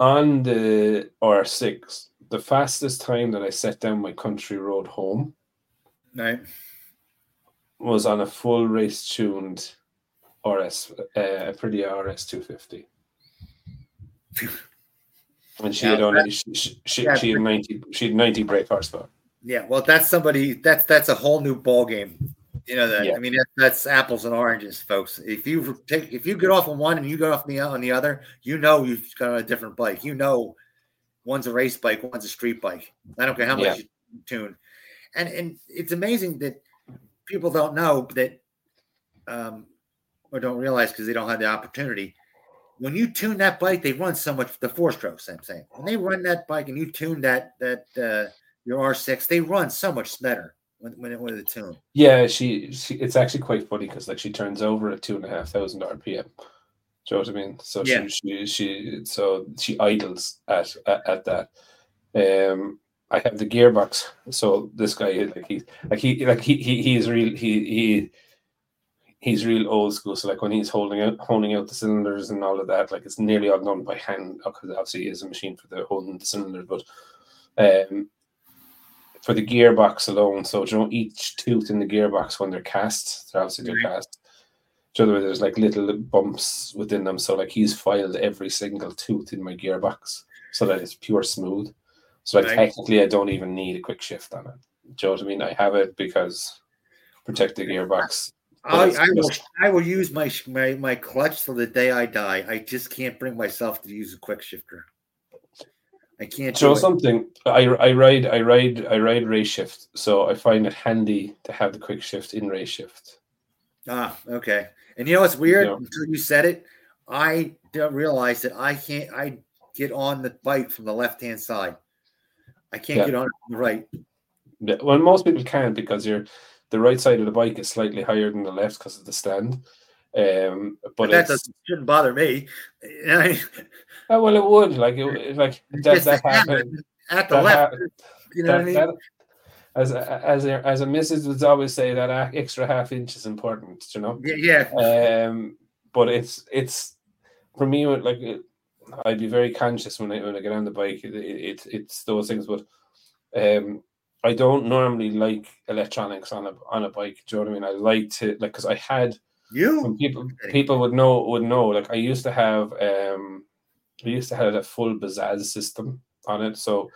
On the R6, the fastest time that I set down my country road home right. was on a full race tuned RS, uh, pretty RS 250. and she yeah, had only she, she, she, she had 90 she had 90 brake horsepower. Yeah, well, that's somebody that's that's a whole new ball game. You know that. Yeah. I mean, that, that's apples and oranges, folks. If you take if you get off on one and you get off on the on the other, you know you've got a different bike. You know, one's a race bike, one's a street bike. I don't care how much yeah. you tune, and and it's amazing that people don't know that, um, or don't realize because they don't have the opportunity. When you tune that bike, they run so much the four strokes. I'm saying when they run that bike and you tune that that. Uh, your R6, they run so much better when when it with the tune. Yeah, she, she it's actually quite funny because like she turns over at two and a half thousand RPM. Do you know what I mean? So yeah. she, she she so she idles at at, at that. Um I have the gearbox. So this guy like he like he like he he he's real he he he's real old school. So like when he's holding out holding out the cylinders and all of that, like it's nearly all done by hand because obviously he is a machine for the holding the cylinders, but um for the gearbox alone. So you know, each tooth in the gearbox when they're cast, they're obviously they're cast. So there's like little bumps within them. So like he's filed every single tooth in my gearbox so that it's pure smooth. So like technically I don't even need a quick shift on it. Do you know what I mean? I have it because protect the gearbox. I, I will I will use my, my my clutch till the day I die. I just can't bring myself to use a quick shifter. I can't show something. I I ride I ride I ride race shift, so I find it handy to have the quick shift in race shift. Ah, okay. And you know what's weird? Yeah. Until you said it, I don't realize that I can't. I get on the bike from the left hand side. I can't yeah. get on the right. Yeah. Well, most people can because you're the right side of the bike is slightly higher than the left because of the stand. Um, but, but that doesn't shouldn't bother me. oh, well, it would like it, like that, that happened at the left. you know that, what I mean? That, as a, as a, as a missus would always say that extra half inch is important, you know. Yeah. yeah. Um, but it's it's for me like it, I'd be very conscious when I when I get on the bike. It, it it's those things, but um, I don't normally like electronics on a on a bike. Do you know what I mean? I like to like because I had you people people would know would know. Like I used to have um I used to have a full Bazzaz system on it. So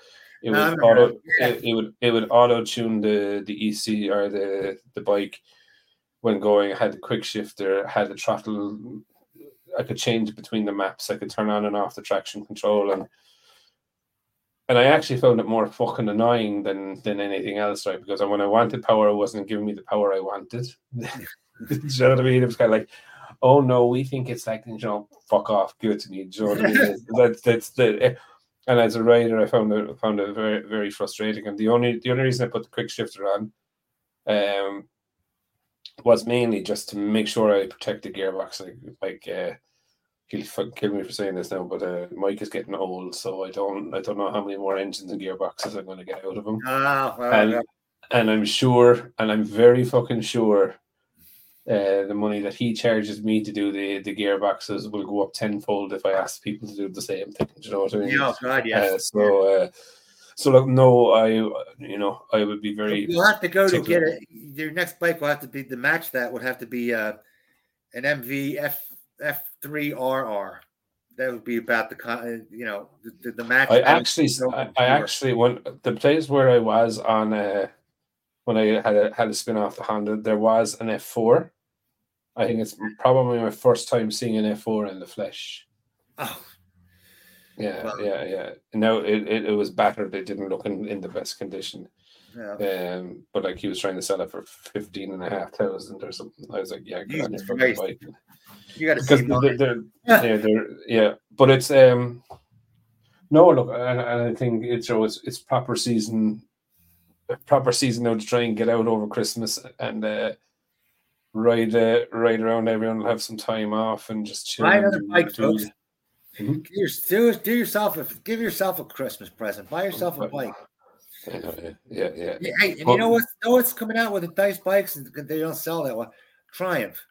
it would oh, auto yeah. it, it, would it would auto tune the the EC or the the bike when going. I had the quick shifter, had the throttle. I could change between the maps. I could turn on and off the traction control and and I actually found it more fucking annoying than than anything else, right? Because when I wanted power, it wasn't giving me the power I wanted. you know what I mean? It was kind of like, oh no, we think it's like, you know, fuck off, give it to me. Do you know what I mean? that's that's the. Eh, and as a rider, I found it found it very very frustrating. And the only the only reason I put the quick shifter on, um, was mainly just to make sure I protect the gearbox. Like like uh, he'll kill me for saying this now, but uh, Mike is getting old, so I don't I don't know how many more engines and gearboxes I'm going to get out of him. Oh, well, and, yeah. and I'm sure, and I'm very fucking sure, uh, the money that he charges me to do the the gearboxes will go up tenfold if I ask people to do the same thing. Do you know what I mean? Yeah, oh God, yes. Uh, so. Uh, so like no, I you know I would be very. You'll have to go to get it. Your next bike will have to be the match that would have to be uh, an MVF F3RR. That would be about the you know the, the match. I actually, I, I actually when the place where I was on a, when I had a, had a spin off the Honda, there was an F4. I think it's probably my first time seeing an F4 in the flesh. Oh, yeah, well, yeah, yeah. No, it, it, it was battered. It didn't look in, in the best condition. Yeah. Um, but like he was trying to sell it for fifteen and a half thousand or something. I was like, yeah, God, you got to see they're, they're, yeah, they're, yeah, but it's um, no look, and, and I think it's it's it's proper season, proper season now to try and get out over Christmas and uh, ride uh, ride around. Everyone will have some time off and just chill. Buy another bike, folks. Mm-hmm. Do, do yourself a give yourself a Christmas present. Buy yourself a bike. Yeah, yeah, yeah. yeah. Hey, and well, you know what? Know what's coming out with the nice bikes, and they don't sell that one. Triumph.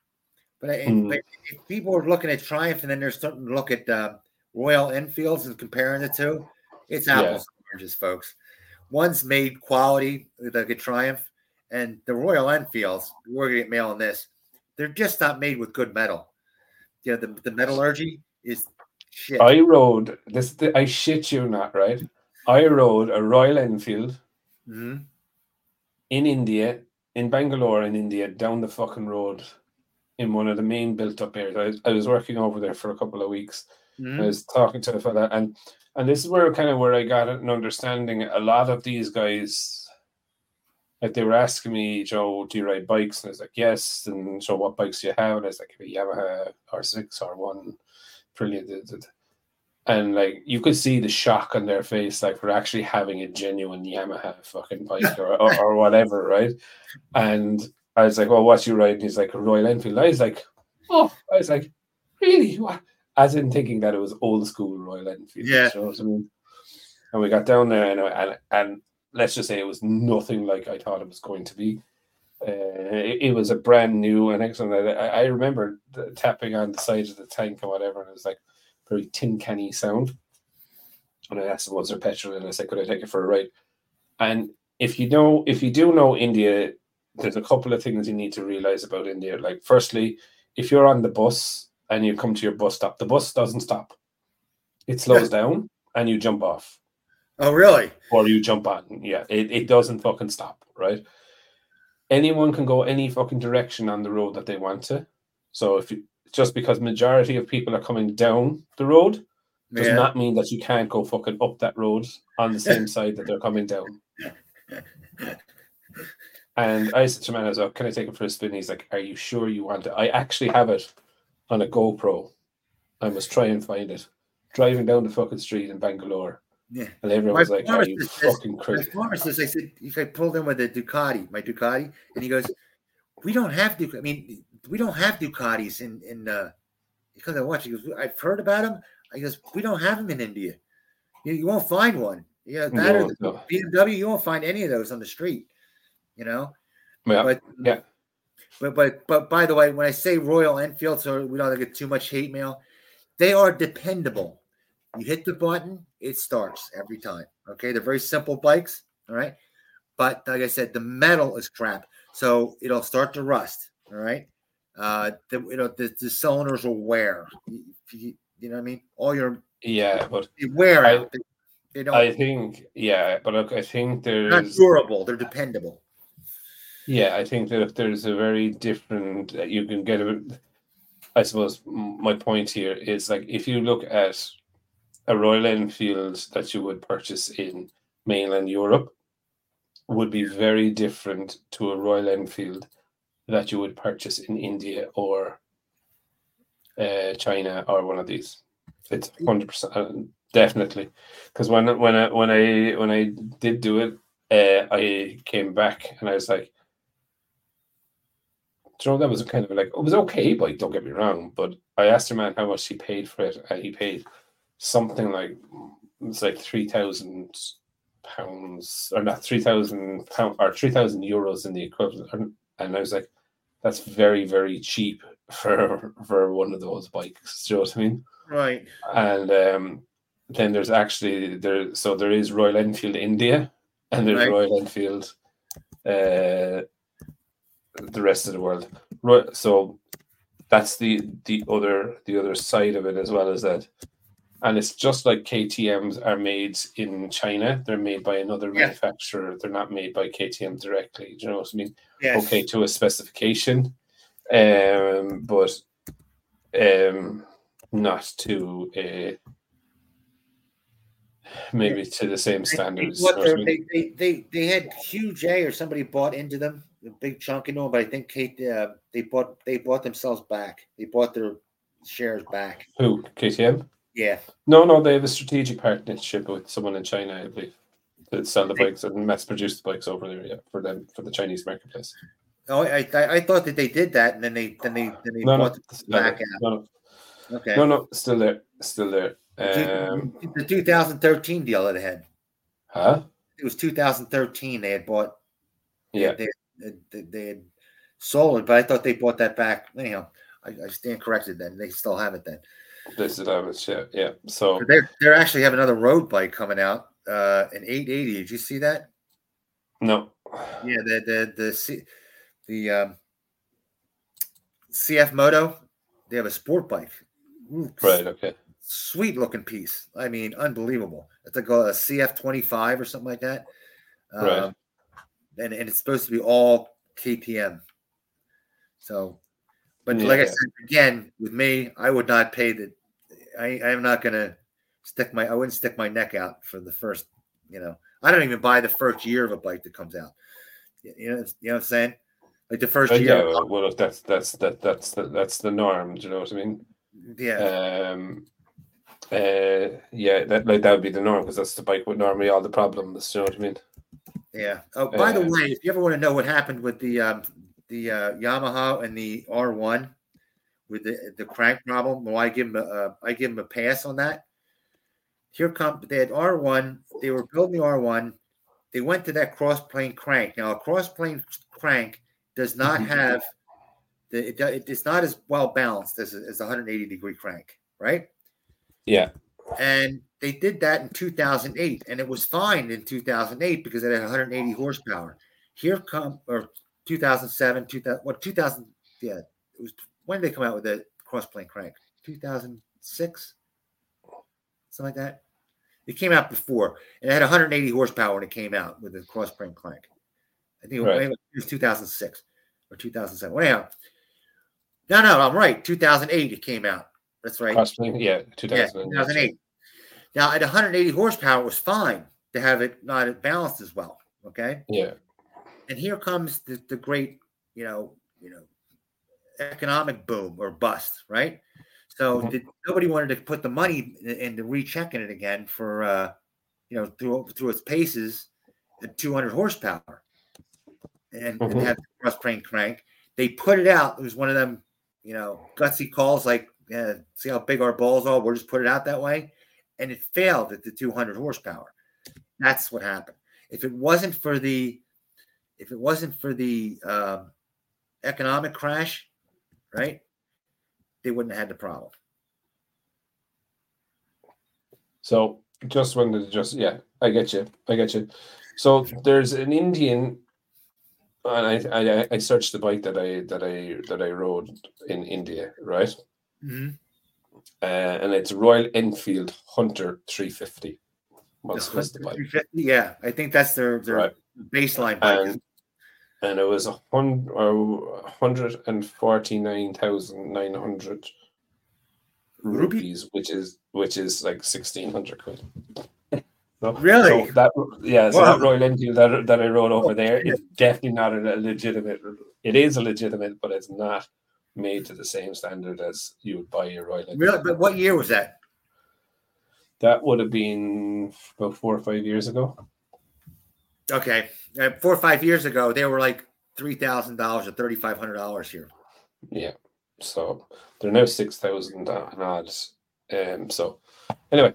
But, mm. but if people are looking at Triumph, and then they're starting to look at uh, Royal Enfields and comparing the two, it's apples yeah. and oranges, folks. One's made quality, like a Triumph, and the Royal Enfields. We're gonna get mail on this. They're just not made with good metal. You know, the, the metallurgy is shit. I rode this. I shit you not, right? I rode a Royal Enfield mm-hmm. in India, in Bangalore, in India, down the fucking road in one of the main built-up areas. I, I was working over there for a couple of weeks. Mm-hmm. I was talking to a fella, and and this is where kind of where I got an understanding. A lot of these guys, like they were asking me, Joe, do you ride bikes? And I was like, yes. And so, what bikes do you have? And I was like, a Yamaha R6 R1, brilliant. And like you could see the shock on their face, like for actually having a genuine Yamaha fucking bike or, or, or whatever, right? And I was like, "Well, what's you riding?" He's like, "A Royal Enfield." I was like, "Oh," I was like, "Really?" What? As in thinking that it was old school Royal Enfield. Yeah. You know I mean? And we got down there, and, and and let's just say it was nothing like I thought it was going to be. Uh, it, it, was a brand new and excellent. I, I remember tapping on the side of the tank and whatever, and it was like very tin canny sound. And I asked him, "Was there petrol?" And I said, "Could I take it for a ride?" And if you know, if you do know India there's a couple of things you need to realize about India. Like, firstly, if you're on the bus and you come to your bus stop, the bus doesn't stop. It slows down and you jump off. Oh, really? Or you jump on. Yeah, it, it doesn't fucking stop, right? Anyone can go any fucking direction on the road that they want to. So if you just because majority of people are coming down the road does yeah. not mean that you can't go fucking up that road on the same side that they're coming down. And I said to man, I was like, can I take it for a spin? He's like, are you sure you want it? I actually have it on a GoPro. I must try and find it. Driving down the fucking street in Bangalore. Yeah. And everyone was like, are you fucking crazy? My pharmacist, I said, if I pulled in with a Ducati, my Ducati, and he goes, we don't have Ducati. I mean, we don't have Ducatis in, in, uh, because I watch, he goes, I've heard about them. I goes, we don't have them in India. You, you won't find one. Yeah, that no, or the no. BMW, you won't find any of those on the street you know. Yeah. But yeah. But but but by the way, when I say Royal Enfield, so we don't get too much hate mail, they are dependable. You hit the button, it starts every time. Okay, they're very simple bikes. All right, but like I said, the metal is crap, so it'll start to rust. All right, uh, the, you know the, the cylinders will wear. You, you, know what I mean? All your yeah, but they wear I, They, don't. I think yeah, but look, I think they're not durable. They're dependable. Yeah, I think that if there's a very different, uh, you can get a. I suppose my point here is like if you look at a Royal Enfield that you would purchase in mainland Europe, would be very different to a Royal Enfield that you would purchase in India or uh, China or one of these. It's hundred percent uh, definitely because when when I when I when I did do it, uh, I came back and I was like, you know, that was kind of like it was okay bike. Don't get me wrong, but I asked a man how much he paid for it, and he paid something like it's like three thousand pounds, or not three thousand pound or three thousand euros in the equivalent. And I was like, that's very very cheap for for one of those bikes. Do you know what I mean? Right. And um, then there's actually there, so there is Royal Enfield India, and there's right. Royal Enfield. Uh, the rest of the world. Right, So that's the the other the other side of it as well as that. And it's just like KTM's are made in China. They're made by another yeah. manufacturer. They're not made by KTM directly. Do you know what I mean? Yes. Okay, to a specification, um, but um, not to a maybe to the same standards. What they, they, they, they had QJ or somebody bought into them a big chunk in them, but I think Kate uh, they bought they bought themselves back. They bought their shares back. Who KTM? Yeah. No, no, they have a strategic partnership with someone in China, I believe, that sell the bikes and mass produce the bikes over there. Yeah, for them for the Chinese marketplace. Oh, I, I, I thought that they did that, and then they then they then they no, bought no, back no, no. Okay. No, no, still there. still there. Um, the 2013 deal that they had. Huh? It was 2013. They had bought. Yeah. They, they, they had sold it, but I thought they bought that back. Anyhow, I, I stand corrected. Then they still have it. Then. They still have it. Yeah. Yeah. So they they actually have another road bike coming out. Uh, an 880. Did you see that? No. Yeah. The the the the um, CF Moto. They have a sport bike. Right. Okay sweet looking piece. I mean, unbelievable. It's like a CF twenty five or something like that. Right. And, and it's supposed to be all KTM. So, but yeah. like I said again, with me, I would not pay the. I I'm not gonna stick my. I wouldn't stick my neck out for the first. You know, I don't even buy the first year of a bike that comes out. You know, you know what I'm saying? Like the first uh, year. Yeah, well, that's that's that that's the, that's the norm. Do you know what I mean? Yeah. Um, uh, yeah, that like that would be the norm because that's the bike with normally all the problems. You know what I mean? Yeah. Oh, by the way, if you ever want to know what happened with the um, the uh, Yamaha and the R1 with the the crank problem, well, I give them a uh, I give them a pass on that. Here come they had R1. They were building the R1. They went to that cross plane crank. Now, a cross plane crank does not have the it, it's not as well balanced as as a 180 degree crank, right? Yeah. And they did that in 2008, and it was fine in 2008 because it had 180 horsepower. Here come or 2007, 2000, what 2000? Yeah, it was when did they come out with the crossplane crank? 2006, something like that. It came out before, and it had 180 horsepower when it came out with the crossplane crank. I think right. it was 2006 or 2007. Anyhow, no, no, I'm right. 2008 it came out. That's right. Possibly, yeah, 2000, yeah, 2008. Now, at 180 horsepower, it was fine to have it not balanced as well. Okay. Yeah. And here comes the, the great, you know, you know, economic boom or bust, right? So mm-hmm. did, nobody wanted to put the money into rechecking it again for, uh, you know, through through its paces at 200 horsepower, and, mm-hmm. and have the cross plane crank. They put it out. It was one of them, you know, gutsy calls like yeah, see how big our balls are. We'll just put it out that way. And it failed at the 200 horsepower. That's what happened. If it wasn't for the, if it wasn't for the um, economic crash, right, they wouldn't have had the problem. So just when the just yeah, I get you, I get you. So there's an Indian, and I I, I searched the bike that I that I that I rode in India, right? Mm-hmm. Uh, and it's Royal Enfield Hunter 350. What's, what's the bike? Yeah, I think that's their, their right. baseline. And, and it was a hundred hundred and forty nine thousand nine hundred rupees, which is which is like sixteen hundred quid. So, really? So that yeah, so wow. that Royal Enfield that, that I rode over there is definitely not a legitimate. It is a legitimate, but it's not made to the same standard as you would buy your Royal Really? But what year was that? That would have been about four or five years ago. Okay, uh, four or five years ago, they were like three thousand dollars or thirty five hundred dollars here. Yeah, so they're now six thousand and odds. Um, so anyway,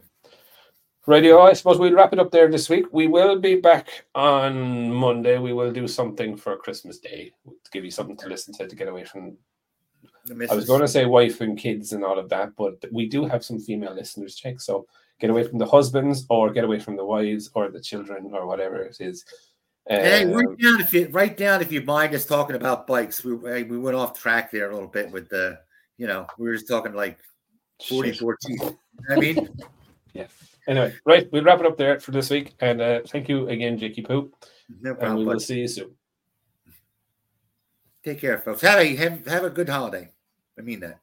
radio. I suppose we'll wrap it up there this week. We will be back on Monday. We will do something for Christmas Day to give you something to listen to to get away from I was going to say wife and kids and all of that, but we do have some female listeners, check. So get away from the husbands or get away from the wives or the children or whatever it is. hey, write um, down if you write down if you mind us talking about bikes. We we went off track there a little bit with the, you know, we were just talking like 40, 14. I mean, yeah. Anyway, right, we'll wrap it up there for this week. And uh, thank you again, Jakey Poop, No problem, and we will see you soon. Take care, folks. Have a have, have a good holiday. I mean that.